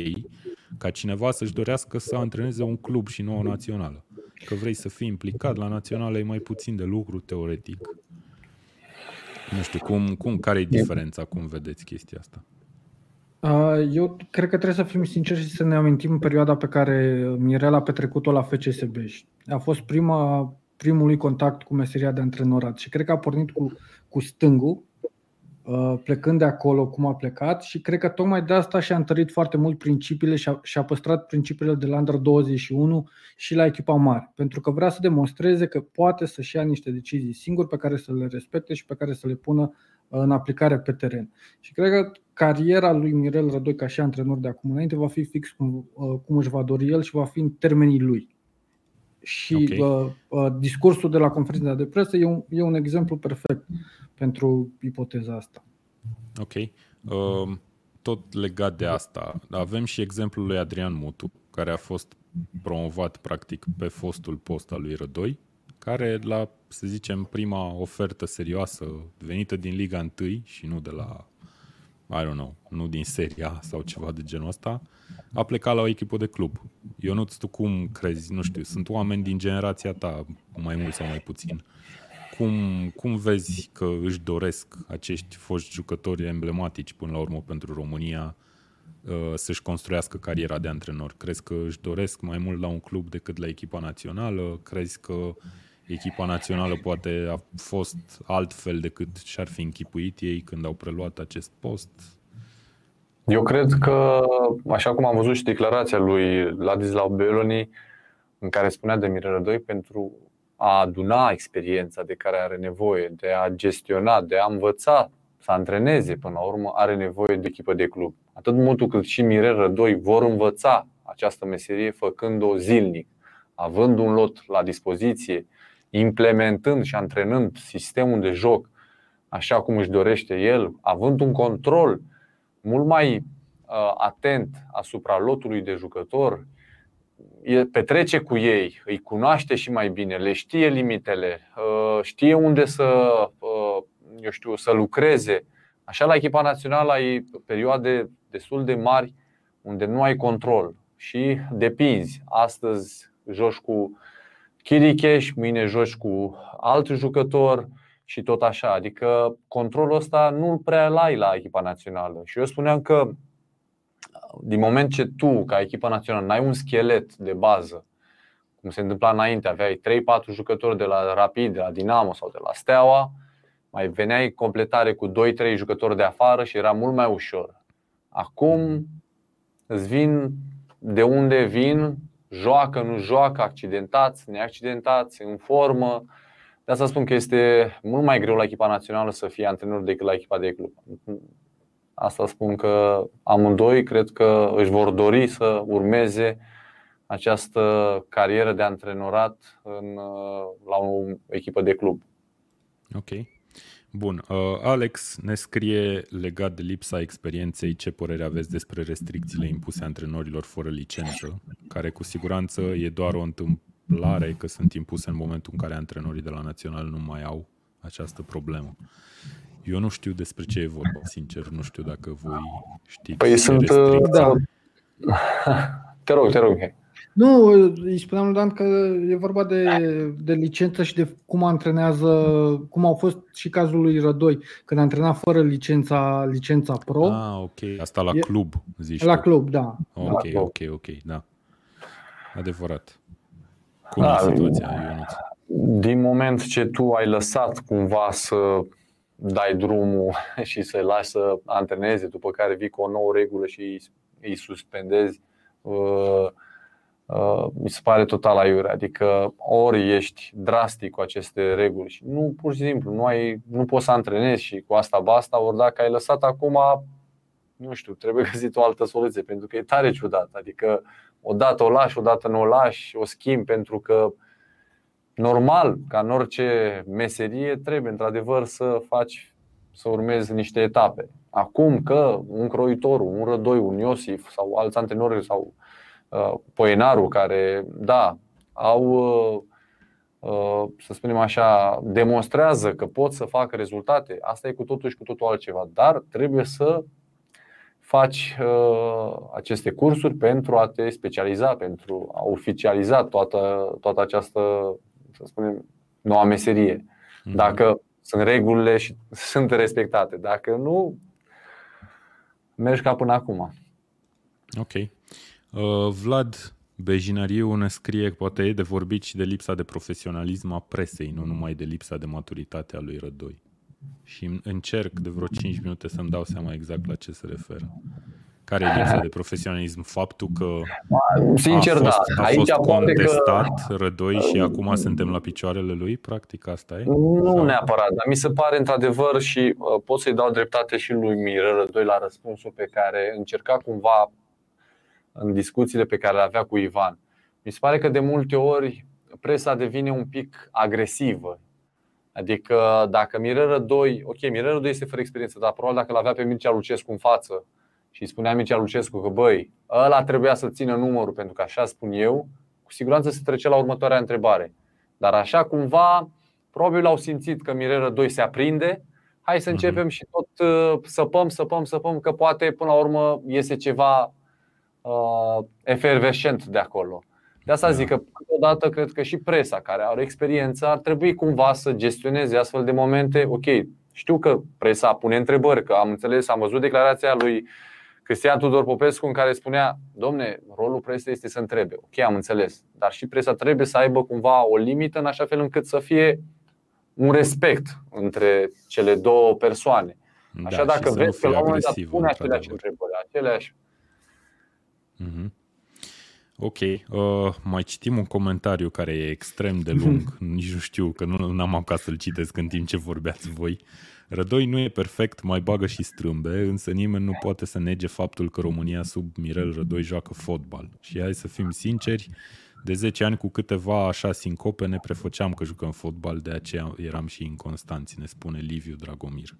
ca cineva să-și dorească să antreneze un club și nu o națională. Că vrei să fii implicat la națională e mai puțin de lucru teoretic. Nu știu, cum, cum, care e diferența? Cum vedeți chestia asta? Eu cred că trebuie să fim sinceri și să ne amintim perioada pe care Mirel a petrecut-o la FCSB. A fost prima, primului contact cu meseria de antrenorat și cred că a pornit cu, cu stângul, plecând de acolo cum a plecat și cred că tocmai de asta și-a întărit foarte mult principiile și a, și-a păstrat principiile de la Under 21 și la echipa mare, pentru că vrea să demonstreze că poate să-și ia niște decizii singuri pe care să le respecte și pe care să le pună în aplicare pe teren. Și cred că cariera lui Mirel Rădoi ca și antrenor de acum înainte va fi fix cum, uh, cum își va dori el și va fi în termenii lui. Și okay. uh, uh, discursul de la conferința de presă e un, e un exemplu perfect pentru ipoteza asta. Ok. Uh, tot legat de asta, avem și exemplul lui Adrian Mutu, care a fost promovat practic pe fostul post al lui Rădoi care la, să zicem, prima ofertă serioasă venită din Liga 1 și nu de la, I don't know, nu din seria sau ceva de genul ăsta, a plecat la o echipă de club. Eu nu tu cum crezi, nu știu, sunt oameni din generația ta, mai mult sau mai puțin. Cum, cum vezi că își doresc acești foști jucători emblematici până la urmă pentru România uh, să-și construiască cariera de antrenor? Crezi că își doresc mai mult la un club decât la echipa națională? Crezi că echipa națională poate a fost altfel decât și-ar fi închipuit ei când au preluat acest post? Eu cred că, așa cum am văzut și declarația lui Ladislau Beloni, în care spunea de Mirel 2, pentru a aduna experiența de care are nevoie, de a gestiona, de a învăța, să antreneze până la urmă, are nevoie de echipă de club. Atât Mutu cât și Mirel Rădoi vor învăța această meserie făcând-o zilnic, având un lot la dispoziție, implementând și antrenând sistemul de joc așa cum își dorește el, având un control mult mai uh, atent asupra lotului de jucător, petrece cu ei, îi cunoaște și mai bine, le știe limitele, uh, știe unde să, uh, eu știu, să lucreze. Așa la echipa națională ai perioade destul de mari unde nu ai control și depinzi. Astăzi joci cu Chiricheș, mâine joci cu alt jucător și tot așa. Adică controlul ăsta nu prea îl ai la echipa națională. Și eu spuneam că din moment ce tu, ca echipa națională, n-ai un schelet de bază, cum se întâmpla înainte, aveai 3-4 jucători de la Rapid, de la Dinamo sau de la Steaua, mai veneai completare cu 2-3 jucători de afară și era mult mai ușor. Acum îți vin de unde vin joacă, nu joacă, accidentați, neaccidentați, în formă. De asta spun că este mult mai greu la echipa națională să fie antrenor decât la echipa de club. Asta spun că amândoi cred că își vor dori să urmeze această carieră de antrenorat în, la o echipă de club. Ok. Bun. Uh, Alex ne scrie legat de lipsa experienței ce părere aveți despre restricțiile impuse antrenorilor fără licență, care cu siguranță e doar o întâmplare că sunt impuse în momentul în care antrenorii de la național nu mai au această problemă. Eu nu știu despre ce e vorba, sincer, nu știu dacă voi știți. Păi sunt, uh, da. Te rog, te rog. Nu, îi spuneam lui Dan că e vorba de, de licență și de cum antrenează, cum au fost și cazul lui Rădoi, când antrena fără licența, licența pro. Ah, ok. Asta la club, zici La tu. club, da. Ok, da. ok, ok, da. Adevărat. Cum da, e situația, Ionuț? Din moment ce tu ai lăsat cumva să dai drumul și să-i lași să antreneze, după care vii cu o nouă regulă și îi suspendezi, uh, uh, mi se pare total aiure. Adică ori ești drastic cu aceste reguli și nu pur și simplu nu, ai, nu poți să antrenezi și cu asta basta, ori dacă ai lăsat acum, nu știu, trebuie găsit o altă soluție, pentru că e tare ciudat. Adică odată o lași, odată nu o lași, o schimbi pentru că normal, ca în orice meserie, trebuie într-adevăr să faci, să urmezi niște etape. Acum că un croitor, un rădoi, un Iosif sau alți antrenori sau uh, Poenaru care, da, au, uh, uh, să spunem așa, demonstrează că pot să facă rezultate, asta e cu totul și cu totul altceva. Dar trebuie să faci uh, aceste cursuri pentru a te specializa, pentru a oficializa toată, toată această să spunem, noua meserie. Mhm. Dacă sunt regulile și sunt respectate. Dacă nu, mergi ca până acum. Ok. Uh, Vlad Bejinariu ne scrie că poate e de vorbit și de lipsa de profesionalism a presei, nu numai de lipsa de maturitate a lui Rădoi. Și încerc de vreo 5 minute să-mi dau seama exact la ce se referă. Care e lipsa de profesionalism? Faptul că Sincer, a fost, da. a fost contestat că... Rădoi și acum suntem la picioarele lui? Practic asta e? Nu Sau? neapărat, dar mi se pare într-adevăr și uh, pot să-i dau dreptate și lui Miră Rădoi la răspunsul pe care încerca cumva în discuțiile pe care le avea cu Ivan. Mi se pare că de multe ori presa devine un pic agresivă. Adică dacă Mirel Rădoi, ok, Mirel Rădoi este fără experiență, dar probabil dacă l avea pe Mircea Lucescu în față și spunea Mircea Lucescu că băi, ăla trebuia să țină numărul pentru că așa spun eu, cu siguranță se trece la următoarea întrebare. Dar așa cumva, probabil au simțit că Mirel 2 se aprinde, hai să mhm. începem și tot uh, săpăm, săpăm, săpăm, că poate până la urmă iese ceva uh, efervescent de acolo. De asta zic că, odată, cred că și presa care are experiență ar trebui cumva să gestioneze astfel de momente. Ok, știu că presa pune întrebări, că am înțeles, am văzut declarația lui Cristian Tudor Popescu în care spunea, domne, rolul presei este să întrebe. Ok, am înțeles, dar și presa trebuie să aibă cumva o limită în așa fel încât să fie un respect între cele două persoane. Da, așa da, dacă vezi că la un moment dat pune aceleași întrebări, aceleași. Mm-hmm. Ok, uh, mai citim un comentariu care e extrem de lung, nici nu știu, că nu am apucat să-l citesc în timp ce vorbeați voi. Rădoi nu e perfect, mai bagă și strâmbe, însă nimeni nu poate să nege faptul că România sub Mirel Rădoi joacă fotbal. Și hai să fim sinceri, de 10 ani cu câteva așa sincope ne prefăceam că jucăm fotbal, de aceea eram și inconstanți, ne spune Liviu Dragomir.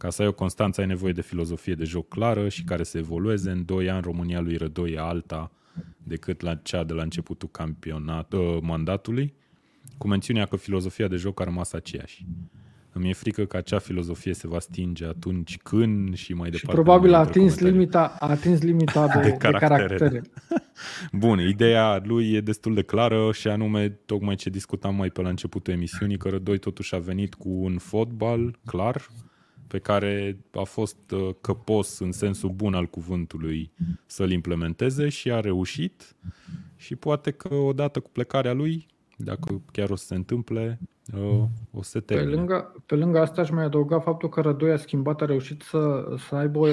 Ca să ai o constanță ai nevoie de filozofie de joc clară și care să evolueze. În 2 ani România lui Rădoi e alta decât la cea de la începutul campionat, uh, mandatului, cu mențiunea că filozofia de joc a rămas aceeași. Îmi e frică că acea filozofie se va stinge atunci când și mai departe. Și probabil a atins, limita, a atins limita de, de, caractere. de caractere. Bun, ideea lui e destul de clară și anume, tocmai ce discutam mai pe la începutul emisiunii, că Rădoi totuși a venit cu un fotbal clar, pe care a fost uh, căpos în sensul bun al cuvântului să-l implementeze și a reușit și poate că odată cu plecarea lui, dacă chiar o să se întâmple, uh, o să termine. Pe lângă, pe lângă asta aș mai adăuga faptul că Rădoi a schimbat, a reușit să, să aibă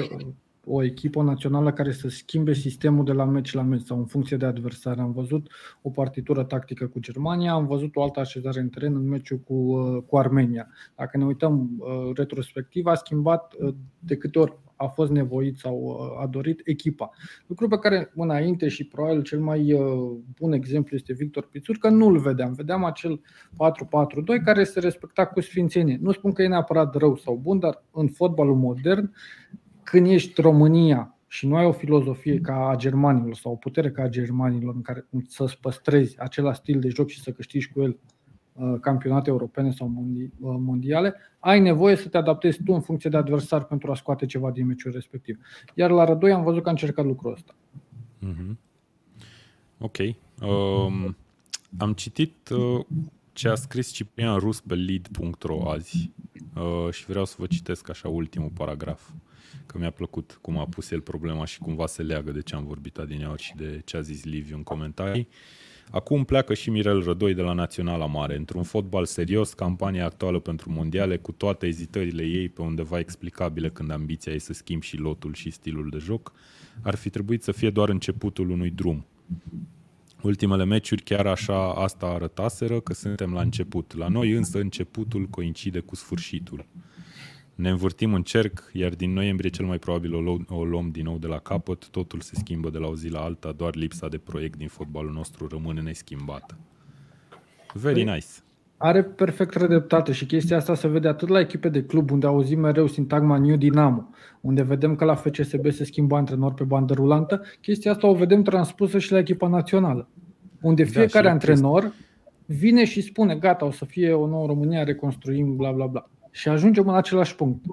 o, o echipă națională care să schimbe sistemul de la meci la meci sau în funcție de adversar. Am văzut o partitură tactică cu Germania, am văzut o altă așezare în teren în meciul cu, uh, cu Armenia. Dacă ne uităm uh, retrospectiv, a schimbat uh, de câte ori a fost nevoit sau a dorit echipa. Lucru pe care înainte și probabil cel mai bun exemplu este Victor Pițur, că nu-l vedeam. Vedeam acel 4-4-2 care se respecta cu sfințenie. Nu spun că e neapărat rău sau bun, dar în fotbalul modern când ești România și nu ai o filozofie ca a germanilor sau o putere ca a germanilor în care să-ți păstrezi același stil de joc și să câștigi cu el uh, campionate europene sau uh, mondiale, ai nevoie să te adaptezi tu în funcție de adversar pentru a scoate ceva din meciul respectiv. Iar la Rădoi am văzut că a încercat lucrul ăsta. Mm-hmm. ok. Um, am citit uh, ce a scris Ciprian Rus pe lead.ro azi uh, și vreau să vă citesc așa ultimul paragraf, că mi-a plăcut cum a pus el problema și cumva se leagă de ce am vorbit adineori și de ce a zis Liviu în comentarii. Acum pleacă și Mirel Rădoi de la Naționala Mare. Într-un fotbal serios, campania actuală pentru mondiale, cu toate ezitările ei pe undeva explicabile când ambiția e să schimbi și lotul și stilul de joc, ar fi trebuit să fie doar începutul unui drum. Ultimele meciuri chiar așa asta arătaseră că suntem la început. La noi însă începutul coincide cu sfârșitul. Ne învârtim în cerc, iar din noiembrie cel mai probabil o, lu- o luăm din nou de la capăt, totul se schimbă de la o zi la alta, doar lipsa de proiect din fotbalul nostru rămâne neschimbată. Very păi, nice. Are perfect dreptate și chestia asta se vede atât la echipe de club, unde auzim mereu sintagma New Dynamo, unde vedem că la FCSB se schimbă antrenor pe bandă rulantă, chestia asta o vedem transpusă și la echipa națională, unde da, fiecare da, antrenor vine și spune gata, o să fie o nouă România, reconstruim, bla bla bla. Și ajungem în același punct.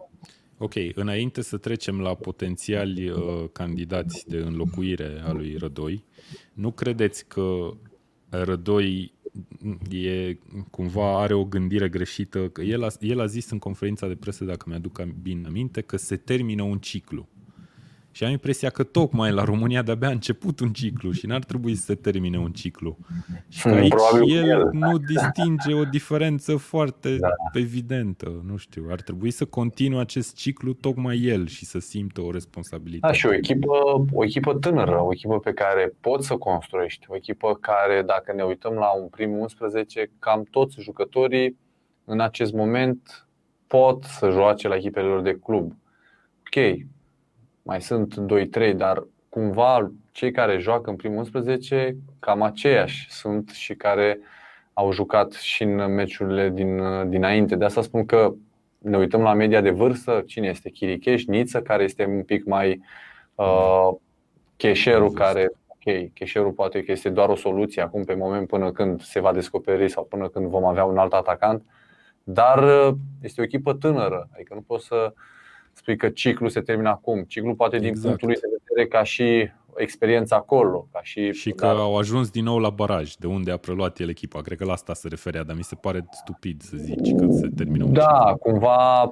Ok, înainte să trecem la potențiali uh, candidați de înlocuire a lui Rădoi, nu credeți că Rădoi e cumva are o gândire greșită. Că el, a, el a zis în conferința de presă, dacă mi-aduc bine aminte, că se termină un ciclu. Și am impresia că tocmai la România de-abia a început un ciclu și n-ar trebui să se termine un ciclu. Și că aici Probabil el el nu distinge o diferență foarte da. evidentă. Nu știu, ar trebui să continue acest ciclu tocmai el și să simtă o responsabilitate. Da, și o echipă, o echipă tânără, o echipă pe care poți să construiești, o echipă care, dacă ne uităm la un prim 11, cam toți jucătorii în acest moment pot să joace la echipele lor de club. Ok, mai sunt 2-3, dar cumva cei care joacă în primul 11 cam aceiași sunt și care au jucat și în meciurile din, dinainte. De asta spun că ne uităm la media de vârstă, cine este Chiricheș, Niță, care este un pic mai uh, cheșerul care ok, cheșerul poate că este doar o soluție acum pe moment până când se va descoperi sau până când vom avea un alt atacant, dar uh, este o echipă tânără, adică nu poți să spui că ciclul se termină acum. Ciclul poate din exact. punctul lui de vedere ca și experiența acolo. Ca și, și că dar... au ajuns din nou la baraj, de unde a preluat el echipa. Cred că la asta se referea, dar mi se pare stupid să zici că se termină un Da, ciclu. cumva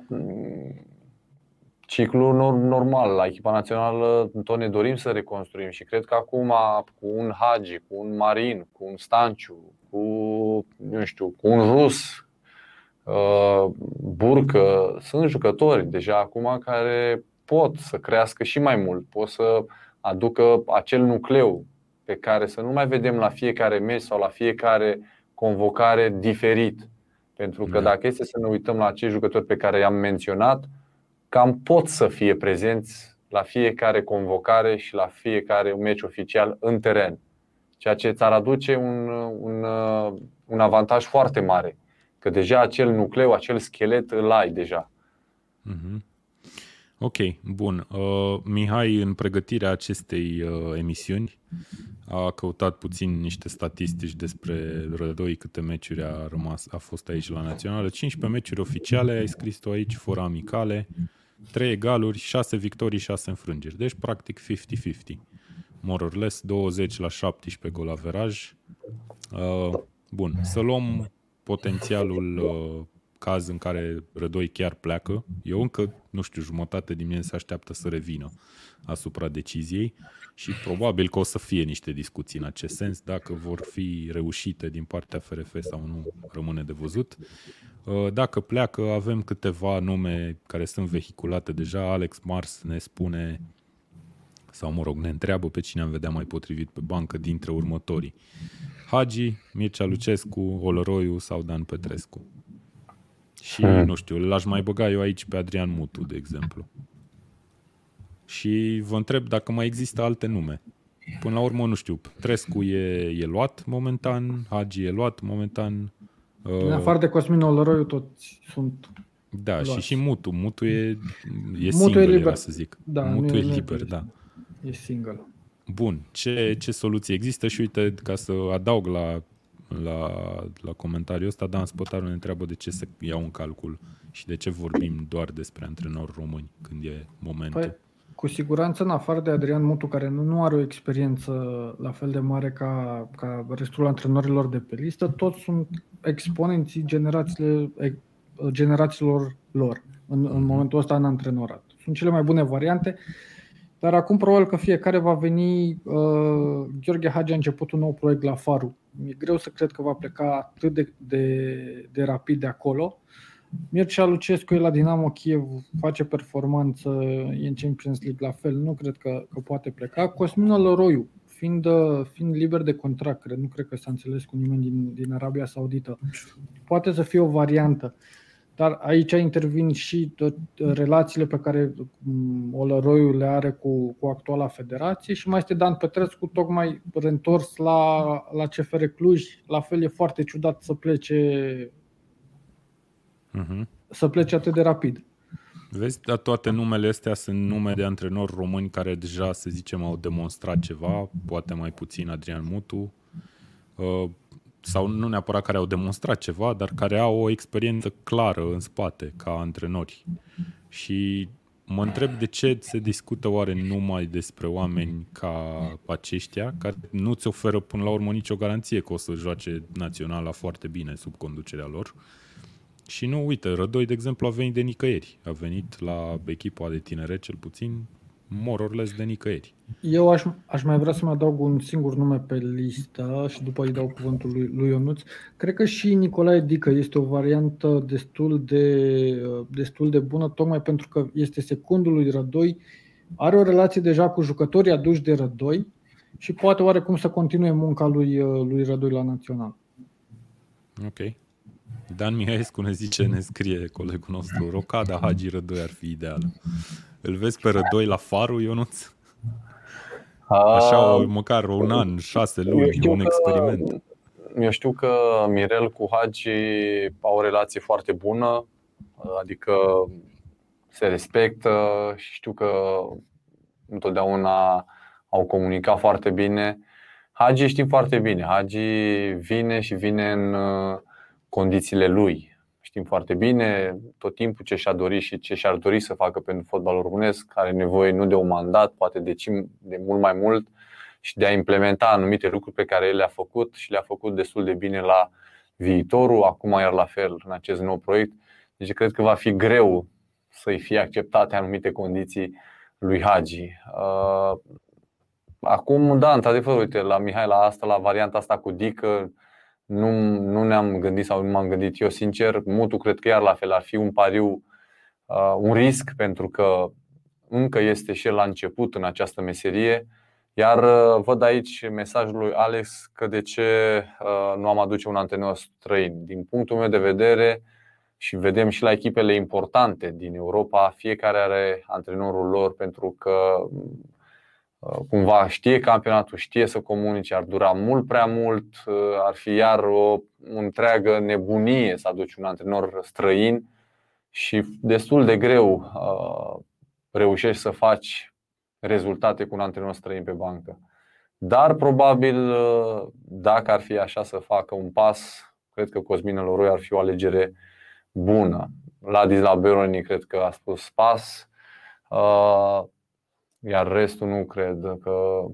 ciclul normal la echipa națională tot ne dorim să reconstruim și cred că acum cu un Hagi, cu un Marin, cu un Stanciu, cu nu știu, cu un rus Uh, Burcă, sunt jucători deja acum care pot să crească și mai mult, pot să aducă acel nucleu pe care să nu mai vedem la fiecare meci sau la fiecare convocare diferit. Pentru că da. dacă este să ne uităm la acei jucători pe care i-am menționat, cam pot să fie prezenți la fiecare convocare și la fiecare meci oficial în teren. Ceea ce ți-ar aduce un, un, un avantaj foarte mare Că deja acel nucleu, acel schelet îl ai deja. Mm-hmm. Ok, bun. Uh, Mihai, în pregătirea acestei uh, emisiuni, a căutat puțin niște statistici despre Rădoi, câte meciuri a rămas, a fost aici la Națională. 15 meciuri oficiale, ai scris tu aici, fără amicale, 3 egaluri, 6 victorii, 6 înfrângeri. Deci, practic, 50-50. More or less, 20 la 17 gol averaj. Uh, bun, să luăm potențialul uh, caz în care Rădoi chiar pleacă. Eu încă, nu știu, jumătate din mine se așteaptă să revină asupra deciziei și probabil că o să fie niște discuții în acest sens, dacă vor fi reușite din partea FRF sau nu, rămâne de văzut. Uh, dacă pleacă, avem câteva nume care sunt vehiculate deja. Alex Mars ne spune sau mă rog, ne întreabă pe cine am vedea mai potrivit pe bancă dintre următorii. Hagi, Mircea Lucescu, Oloroiu sau Dan Petrescu. Și, hmm. nu știu, l-aș mai băga eu aici pe Adrian Mutu, de exemplu. Și vă întreb dacă mai există alte nume. Până la urmă, nu știu, Petrescu e, e luat momentan, Hagi e luat momentan. În uh, afară de Cosmin Oloroiu, toți sunt Da, luați. și și Mutu. Mutu e, e Mutu single, e liber. să zic. Da, Mutu e liber, da. E single. Bun. Ce, ce soluții există? Și uite, ca să adaug la, la, la comentariul ăsta, Dan Spătaru ne întreabă de ce se iau în calcul și de ce vorbim doar despre antrenori români când e momentul. Păi, cu siguranță, în afară de Adrian Mutu, care nu, nu are o experiență la fel de mare ca, ca restul antrenorilor de pe listă, toți sunt exponenții generațiilor lor în, în momentul ăsta în antrenorat. Sunt cele mai bune variante, dar acum probabil că fiecare va veni. Uh, Gheorghe Hagi a început un nou proiect la Faru. Mi-e greu să cred că va pleca atât de, de, de rapid de acolo. Mircea Lucescu e la Dinamo Kiev, face performanță, e în Champions League la fel, nu cred că, că poate pleca. Cosmin Lăroiu, fiind, fiind liber de contract, cred, nu cred că s-a înțeles cu nimeni din, din Arabia Saudită, poate să fie o variantă. Dar aici intervin și tot relațiile pe care mm, Olăroiu le are cu, cu actuala federație și mai este Dan Petrescu tocmai reîntors la, la CFR Cluj. La fel e foarte ciudat să plece uh-huh. să plece atât de rapid. Vezi, dar toate numele astea sunt nume de antrenori români care deja, să zicem, au demonstrat ceva, poate mai puțin Adrian Mutu, uh, sau nu neapărat care au demonstrat ceva, dar care au o experiență clară în spate ca antrenori. Și mă întreb de ce se discută oare numai despre oameni ca aceștia, care nu ți oferă până la urmă nicio garanție că o să joace naționala foarte bine sub conducerea lor. Și nu, uite, Rădoi, de exemplu, a venit de nicăieri. A venit la echipa de tinere, cel puțin, more or less de nicăieri. Eu aș, aș mai vrea să mai adaug un singur nume pe listă și după îi dau cuvântul lui, lui Ionuț. Cred că și Nicolae Dică este o variantă destul de, destul de bună, tocmai pentru că este secundul lui Rădoi, are o relație deja cu jucătorii aduși de Rădoi și poate oarecum să continue munca lui, lui Rădoi la Național. Ok. Dan Mihaescu ne zice, ne scrie colegul nostru, Rocada Hagi Rădoi ar fi ideală. Îl vezi pe Rădoi la farul, Ionuț? Așa, o, măcar un an, șase luni, un experiment. Că, eu știu că Mirel cu Hagi au o relație foarte bună, adică se respectă și știu că întotdeauna au comunicat foarte bine. Hagi știm foarte bine. Hagi vine și vine în condițiile lui. Știm foarte bine tot timpul ce și-a dorit și ce și-ar dori să facă pentru fotbalul românesc, are nevoie nu de un mandat, poate de, de mult mai mult și de a implementa anumite lucruri pe care el le-a făcut și le-a făcut destul de bine la viitorul, acum iar la fel în acest nou proiect. Deci cred că va fi greu să-i fie acceptate anumite condiții lui Hagi. Uh, acum, da, într-adevăr, uite, la Mihai, la asta, la varianta asta cu Dică, nu, nu ne-am gândit sau nu m-am gândit eu sincer. Mutu cred că iar la fel ar fi un pariu, uh, un risc pentru că încă este și el la început în această meserie. Iar uh, văd aici mesajul lui Alex că de ce uh, nu am aduce un antrenor străin. Din punctul meu de vedere și vedem și la echipele importante din Europa, fiecare are antrenorul lor pentru că Uh, cumva știe campionatul, știe să comunice, ar dura mult prea mult, uh, ar fi iar o întreagă nebunie să aduci un antrenor străin și destul de greu uh, reușești să faci rezultate cu un antrenor străin pe bancă. Dar probabil dacă ar fi așa să facă un pas, cred că Cosmin Loroi ar fi o alegere bună. Ladis la Beroni cred că a spus pas. Iar restul nu cred că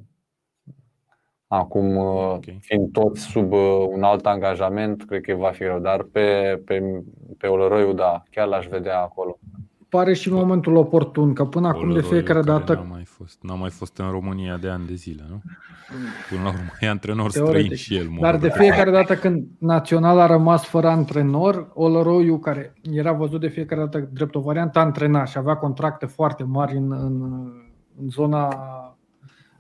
acum, okay. fiind tot sub uh, un alt angajament, cred că va fi rău. Dar pe, pe, pe Olăroiu, da, chiar l-aș vedea acolo. Pare și momentul oportun, că până acum de fiecare dată... N-a mai, fost, n-a mai fost în România de ani de zile, nu? Până la urmă e antrenor străin și el. Dar de fiecare dată când Național a rămas fără antrenor, Olăroiu, care era văzut de fiecare dată drept o variantă antrena și avea contracte foarte mari în, în în zona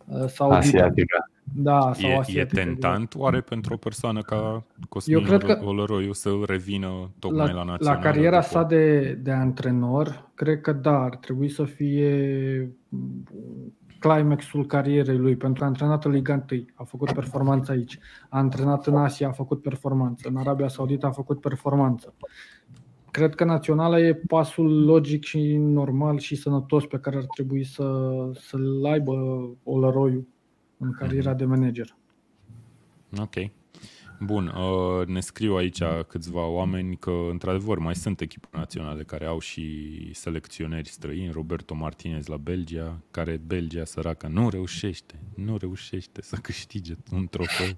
uh, saudită. Asiatică. Da, sau e, asiatică, e tentant oare pentru o persoană ca Cosmin Eu cred că Olăroiu să revină tocmai la, la națională? La cariera sa de, de antrenor, cred că da, ar trebui să fie climaxul carierei lui, pentru că a antrenat în Liga 1, a făcut performanță aici, a antrenat în Asia, a făcut performanță, în Arabia Saudită a făcut performanță cred că naționala e pasul logic și normal și sănătos pe care ar trebui să, să-l aibă Olăroiu în cariera de manager. Ok. Bun, uh, ne scriu aici câțiva oameni că, într-adevăr, mai sunt echipe naționale care au și selecționeri străini. Roberto Martinez la Belgia, care Belgia săracă nu reușește, nu reușește să câștige un trofeu.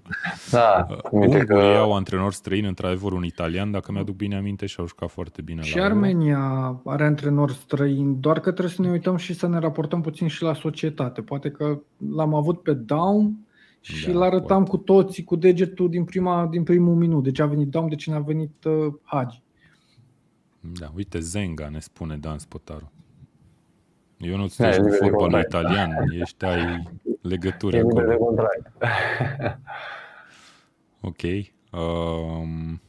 Da, uh, Ungurii că... au antrenori străini, într-adevăr, un italian, dacă mi-aduc bine aminte, și au jucat foarte bine. Și la Armenia are antrenori străini, doar că trebuie să ne uităm și să ne raportăm puțin și la societate. Poate că l-am avut pe Down, și da, îl arătam cu toții cu degetul din, prima, din primul minut. Deci a venit Dom, de cine a venit uh, Hagi. Da, uite, Zenga ne spune Dan Spotaru. Eu nu ți cu fotbalul italian, ești ai legături acolo. ok. Um,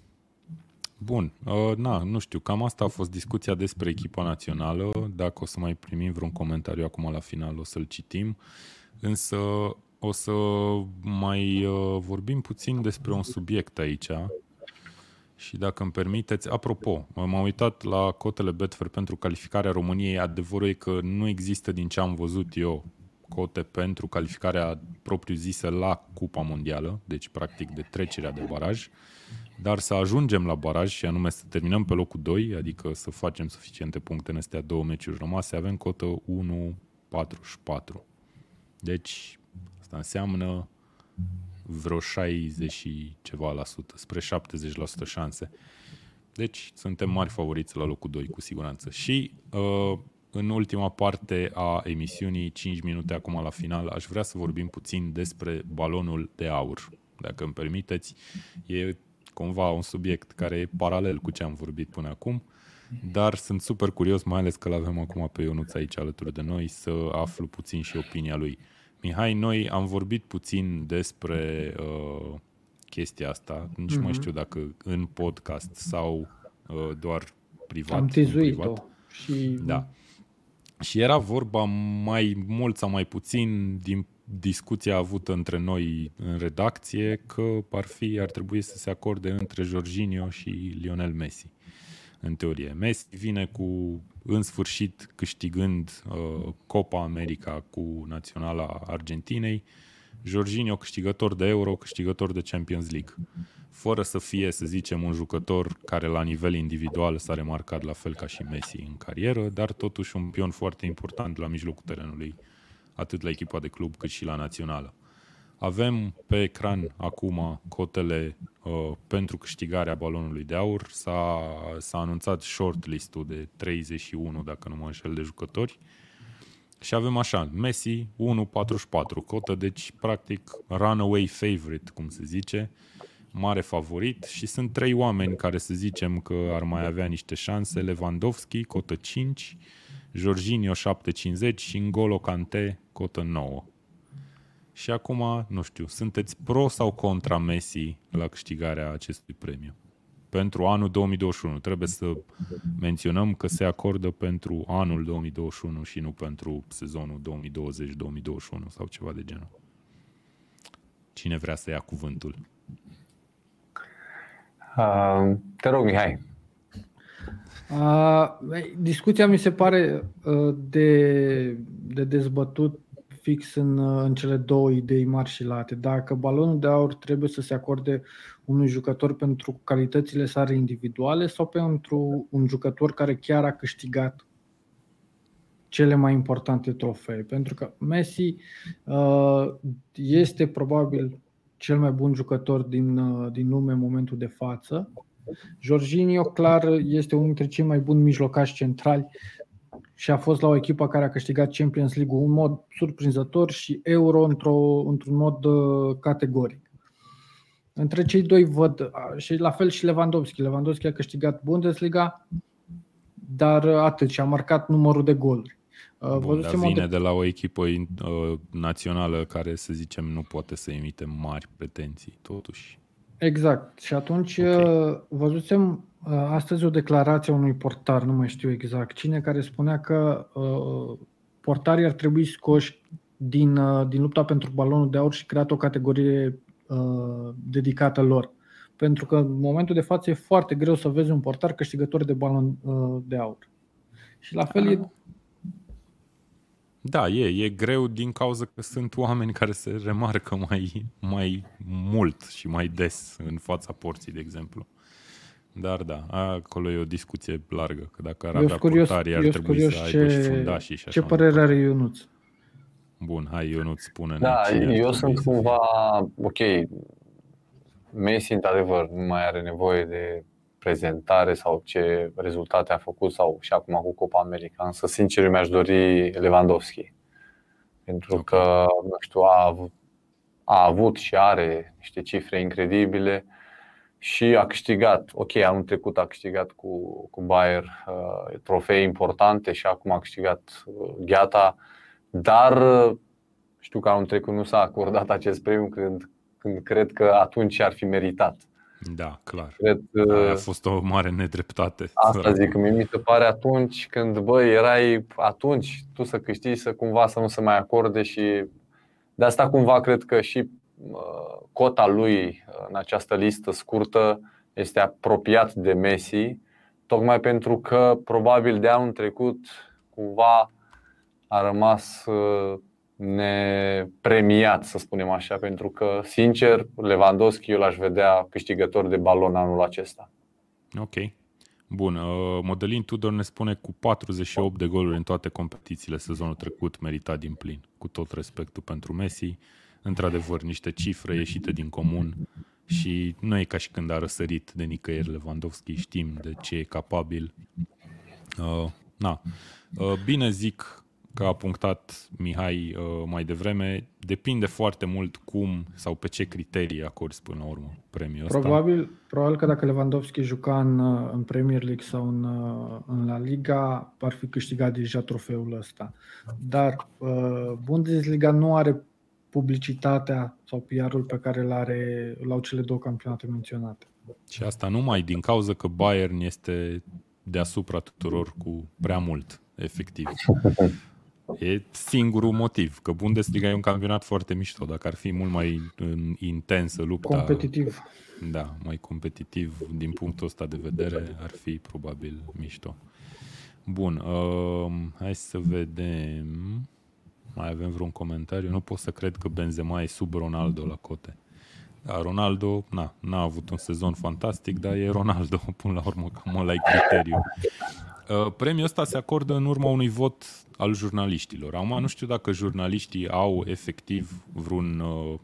bun, uh, na, nu știu, cam asta a fost discuția despre echipa națională. Dacă o să mai primim vreun comentariu acum la final, o să-l citim. Însă o să mai uh, vorbim puțin despre un subiect aici. Și dacă îmi permiteți, apropo, m-am uitat la cotele Betfair pentru calificarea României. Adevărul e că nu există, din ce am văzut eu, cote pentru calificarea propriu-zisă la Cupa Mondială, deci practic de trecerea de baraj, dar să ajungem la baraj și anume să terminăm pe locul 2, adică să facem suficiente puncte în astea două meciuri rămase, avem cotă 1,44. Deci Asta înseamnă vreo 60 și ceva la sută, spre 70% șanse. Deci suntem mari favoriți la locul 2 cu siguranță. Și uh, în ultima parte a emisiunii, 5 minute acum la final, aș vrea să vorbim puțin despre balonul de aur. Dacă îmi permiteți, e cumva un subiect care e paralel cu ce am vorbit până acum, dar sunt super curios, mai ales că l-avem acum pe Ionuț aici alături de noi, să aflu puțin și opinia lui. Mihai, noi am vorbit puțin despre uh, chestia asta. Nici mm-hmm. mai mhm. știu dacă în podcast sau uh, doar privat. Am tizuit-o. Și... Da. Și era vorba mai mult sau mai puțin din discuția avută între noi în redacție că ar fi, ar trebui să se acorde între Jorginho și Lionel Messi. În teorie. Messi vine cu în sfârșit câștigând uh, Copa America cu naționala Argentinei, Jorginho câștigător de Euro, câștigător de Champions League. Fără să fie, să zicem, un jucător care la nivel individual s-a remarcat la fel ca și Messi în carieră, dar totuși un pion foarte important la mijlocul terenului, atât la echipa de club cât și la națională. Avem pe ecran acum cotele uh, pentru câștigarea balonului de aur. S-a, s-a anunțat shortlist-ul de 31, dacă nu mă înșel, de jucători. Și avem așa, Messi 1.44 cotă, deci practic runaway favorite, cum se zice, mare favorit și sunt trei oameni care să zicem că ar mai avea niște șanse, Lewandowski, cotă 5, Jorginho 7.50 și Ngolo Kante, cotă 9. Și acum, nu știu, sunteți pro sau contra Messi la câștigarea acestui premiu? Pentru anul 2021. Trebuie să menționăm că se acordă pentru anul 2021 și nu pentru sezonul 2020-2021 sau ceva de genul. Cine vrea să ia cuvântul? Uh, te rog, Mihai. Uh, discuția mi se pare uh, de, de dezbătut fix în, în cele două idei mari și late. Dacă balonul de aur trebuie să se acorde unui jucător pentru calitățile sale individuale sau pentru un jucător care chiar a câștigat cele mai importante trofee. Pentru că Messi uh, este probabil cel mai bun jucător din, uh, din lume în momentul de față. Jorginho, clar, este unul dintre cei mai buni mijlocași centrali și a fost la o echipă care a câștigat Champions League în mod surprinzător și Euro într-o, într-un mod uh, categoric. Între cei doi văd, și la fel și Lewandowski. Lewandowski a câștigat Bundesliga, dar atât, și a marcat numărul de goluri. Uh, Bun, dar vine de... de la o echipă uh, națională care, să zicem, nu poate să emite mari pretenții, totuși. Exact. Și atunci okay. văzusem Uh, astăzi o declarație a unui portar, nu mai știu exact cine, care spunea că uh, portarii ar trebui scoși din, uh, din lupta pentru balonul de aur și creat o categorie uh, dedicată lor. Pentru că în momentul de față e foarte greu să vezi un portar câștigător de balon uh, de aur. Și la fel e Da, e, e greu din cauza că sunt oameni care se remarcă mai, mai mult și mai des în fața porții, de exemplu. Dar da, acolo e o discuție largă, că dacă ar avea curios, portarii, ar trebui să aibă ce, și fundașii și așa. Ce părere are Ionuț? Bun, hai Ionuț, spune Da, eu sunt cumva, ok, Messi într-adevăr nu mai are nevoie de prezentare sau ce rezultate a făcut sau și acum cu Copa America, însă sincer mi-aș dori Lewandowski. Pentru okay. că, nu știu, a avut, a avut și are niște cifre incredibile și a câștigat. Ok, anul trecut a câștigat cu, cu Bayer uh, trofee importante și acum a câștigat uh, gheata, dar uh, știu că anul trecut nu s-a acordat acest premiu când, când cred că atunci ar fi meritat. Da, clar. Cred, uh, a fost o mare nedreptate. Asta zic, mi se pare atunci când, bă, erai atunci tu să câștigi, să cumva să nu se mai acorde și de asta cumva cred că și uh, cota lui în această listă scurtă este apropiat de Messi, tocmai pentru că probabil de anul trecut cumva a rămas uh, nepremiat, să spunem așa, pentru că, sincer, Lewandowski eu l-aș vedea câștigător de balon anul acesta. Ok. Bun, uh, Modelin Tudor ne spune cu 48 de goluri în toate competițiile sezonul trecut, meritat din plin. Cu tot respectul pentru Messi, într-adevăr, niște cifre ieșite din comun și nu e ca și când a răsărit de nicăieri Lewandowski, știm de ce e capabil. Uh, na. Uh, bine zic că a punctat Mihai uh, mai devreme, depinde foarte mult cum sau pe ce criterii acorzi până la urmă premiul ăsta. Probabil, probabil că dacă Lewandowski juca în, uh, în Premier League sau în, uh, în La Liga, ar fi câștigat deja trofeul ăsta. Dar uh, Bundesliga nu are publicitatea sau PR-ul pe care îl are, l-au cele două campionate menționate. Și asta numai din cauza că Bayern este deasupra tuturor cu prea mult, efectiv. E singurul motiv, că Bundesliga e un campionat foarte mișto. Dacă ar fi mult mai intensă lupta... Competitiv. Da, mai competitiv din punctul ăsta de vedere, ar fi probabil mișto. Bun, uh, hai să vedem. Mai avem vreun comentariu? Nu pot să cred că Benzema e sub Ronaldo la cote. Da, Ronaldo na, n-a avut un sezon fantastic, dar e Ronaldo, până la urmă, cam ăla criteriu. Uh, premiul ăsta se acordă în urma unui vot al jurnaliștilor. Acum nu știu dacă jurnaliștii au efectiv vreun uh,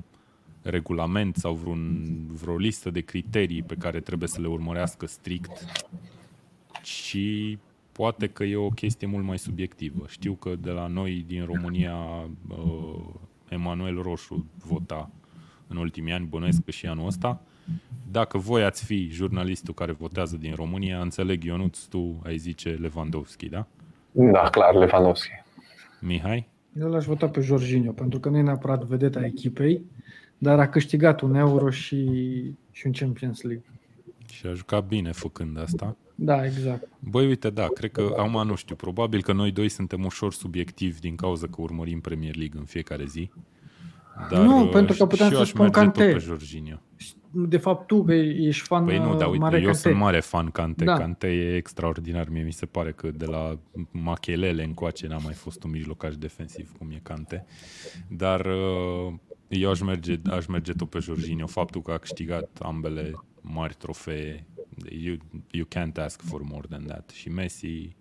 regulament sau vreun, vreo listă de criterii pe care trebuie să le urmărească strict și poate că e o chestie mult mai subiectivă. Știu că de la noi din România uh, Emanuel Roșu vota în ultimii ani, bănuiesc că și anul ăsta. Dacă voi ați fi jurnalistul care votează din România, înțeleg, Ionuț, tu ai zice Lewandowski, da? Da, clar, Lewandowski. Mihai? Eu l-aș vota pe Jorginho, pentru că nu e neapărat vedeta echipei, dar a câștigat un euro și, și un Champions League. Și a jucat bine făcând asta. Da, exact. Băi, uite, da, cred că, acum nu știu, probabil că noi doi suntem ușor subiectivi din cauza că urmărim Premier League în fiecare zi. Dar nu, pentru că puteam să spun Cante. Pe Jorginho. De fapt, tu ești fan păi nu, da, uite, mare eu Cante. sunt mare fan Cante. Da. Cante e extraordinar. Mie mi se pare că de la Machelele încoace n-a mai fost un mijlocaș defensiv cum e Cante. Dar uh, eu aș merge, aș merge tot pe Jorginho. Faptul că a câștigat ambele mari trofee, you, you can't ask for more than that. Și Messi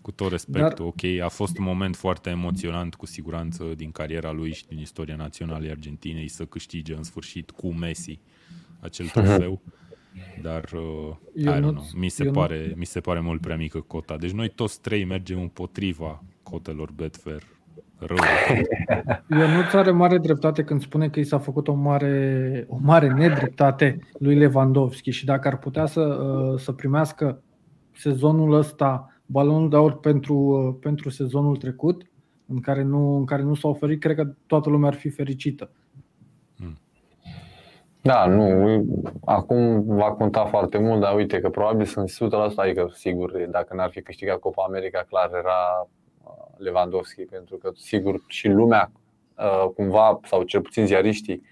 cu tot respectul, Dar... ok, a fost un moment foarte emoționant cu siguranță din cariera lui și din istoria națională a Argentinei să câștige în sfârșit cu Messi acel mhm. trofeu. Dar uh, I don't know, mi, se pare, mi se pare mult prea mică cota. Deci noi toți trei mergem împotriva cotelor Betfair rău. Eu nu are mare dreptate când spune că i s-a făcut o mare, o mare nedreptate lui Lewandowski și dacă ar putea să, uh, să primească sezonul ăsta balonul de aur pentru, uh, pentru sezonul trecut, în care, nu, în care nu s-a oferit, cred că toată lumea ar fi fericită. Hmm. Da, nu, acum va conta foarte mult, dar uite că probabil sunt 100%, adică sigur, dacă n-ar fi câștigat Copa America, clar era uh, Lewandowski, pentru că sigur și lumea uh, cumva, sau cel puțin ziariștii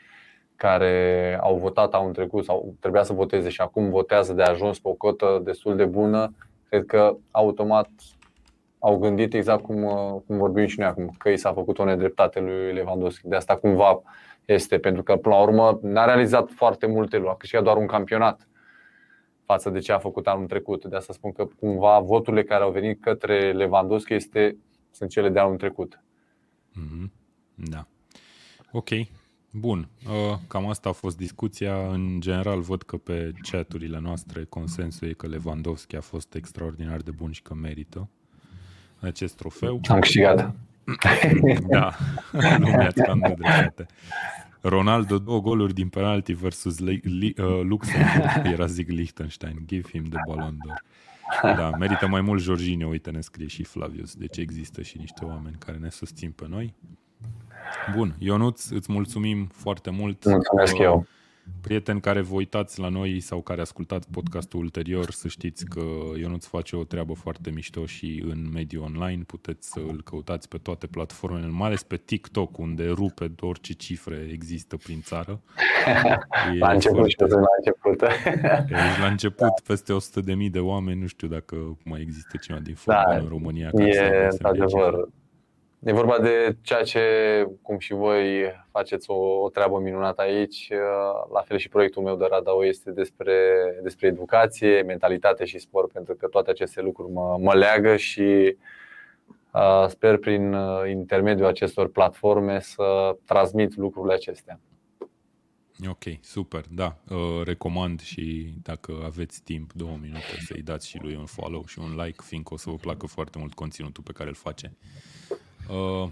care au votat anul trecut sau trebuia să voteze și acum votează de ajuns pe o cotă destul de bună, cred că automat au gândit exact cum, cum vorbim și noi acum, că i s-a făcut o nedreptate lui Lewandowski. De asta cumva este, pentru că până la urmă n-a realizat foarte multe lucruri, a câștigat doar un campionat față de ce a făcut anul trecut. De asta spun că cumva voturile care au venit către Lewandowski este, sunt cele de anul trecut. Mm-hmm. Da. Ok. Bun. Uh, cam asta a fost discuția. În general văd că pe chaturile noastre consensul e că Lewandowski a fost extraordinar de bun și că merită acest trofeu. Am câștigat. da, nu mi-ați cam dreptate. Ronaldo două goluri din penalti versus Li- Li- uh, Luxemburg, era zic Liechtenstein, give him the Ballon d'Or. Da, merită mai mult Jorginho, uite ne scrie și Flavius, deci există și niște oameni care ne susțin pe noi. Bun, Ionuț, îți mulțumim foarte mult. Mulțumesc uh, eu. Prieteni care vă uitați la noi sau care ascultați podcastul ulterior, să știți că Ionuț face o treabă foarte mișto și în mediul online. Puteți să îl căutați pe toate platformele, mai ales pe TikTok, unde rupe orice cifre există prin țară. E la început foarte... și la început. Ești la început peste 100.000 de oameni, nu știu dacă mai există cineva din fotbal da, în România. E, într-adevăr, E vorba de ceea ce, cum și voi faceți o, o treabă minunată aici, uh, la fel și proiectul meu de Radao este despre, despre educație, mentalitate și sport, pentru că toate aceste lucruri mă, mă leagă și uh, sper prin uh, intermediul acestor platforme să transmit lucrurile acestea. Ok, super, da. Uh, recomand și dacă aveți timp, două minute, să-i dați și lui un follow și un like, fiindcă o să vă placă foarte mult conținutul pe care îl face. Uh,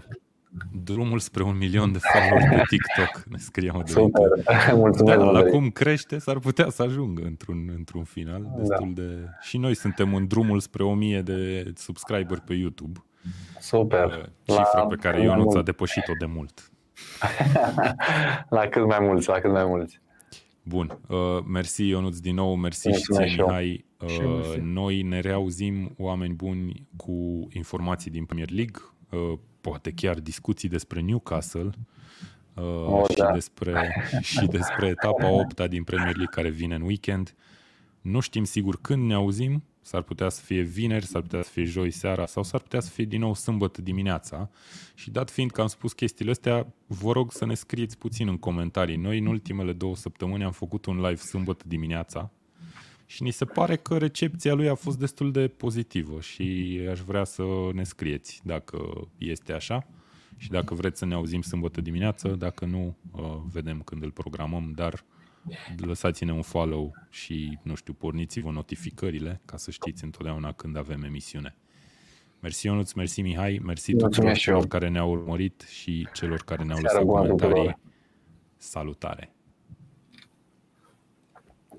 drumul spre un milion de followers pe TikTok, ne scriam de Super, mulțumesc. Da, cum crește, s-ar putea să ajungă într-un, într-un final da. destul da. de... Și noi suntem în drumul spre o mie de subscriber pe YouTube. Super. Uh, cifra la pe care eu nu ți-a depășit-o de mult. la cât mai mulți, la cât mai mulți. Bun. Uh, mersi, Ionuț, din nou. Mersi Mulțumesc și ție, Mihai. Uh, noi ne reauzim, oameni buni, cu informații din Premier League Uh, poate chiar discuții despre Newcastle uh, oh, și, da. despre, și despre etapa 8 din Premier League care vine în weekend. Nu știm sigur când ne auzim, s-ar putea să fie vineri, s-ar putea să fie joi seara sau s-ar putea să fie din nou sâmbătă dimineața. Și dat fiind că am spus chestiile astea, vă rog să ne scrieți puțin în comentarii. Noi în ultimele două săptămâni am făcut un live sâmbătă dimineața și ni se pare că recepția lui a fost destul de pozitivă și aș vrea să ne scrieți dacă este așa și dacă vreți să ne auzim sâmbătă dimineață, dacă nu, uh, vedem când îl programăm, dar lăsați-ne un follow și, nu știu, porniți-vă notificările ca să știți întotdeauna când avem emisiune. Mersi Ionuț, mersi Mihai, mersi tuturor celor care ne-au urmărit și celor care ne-au lăsat comentarii. Salutare!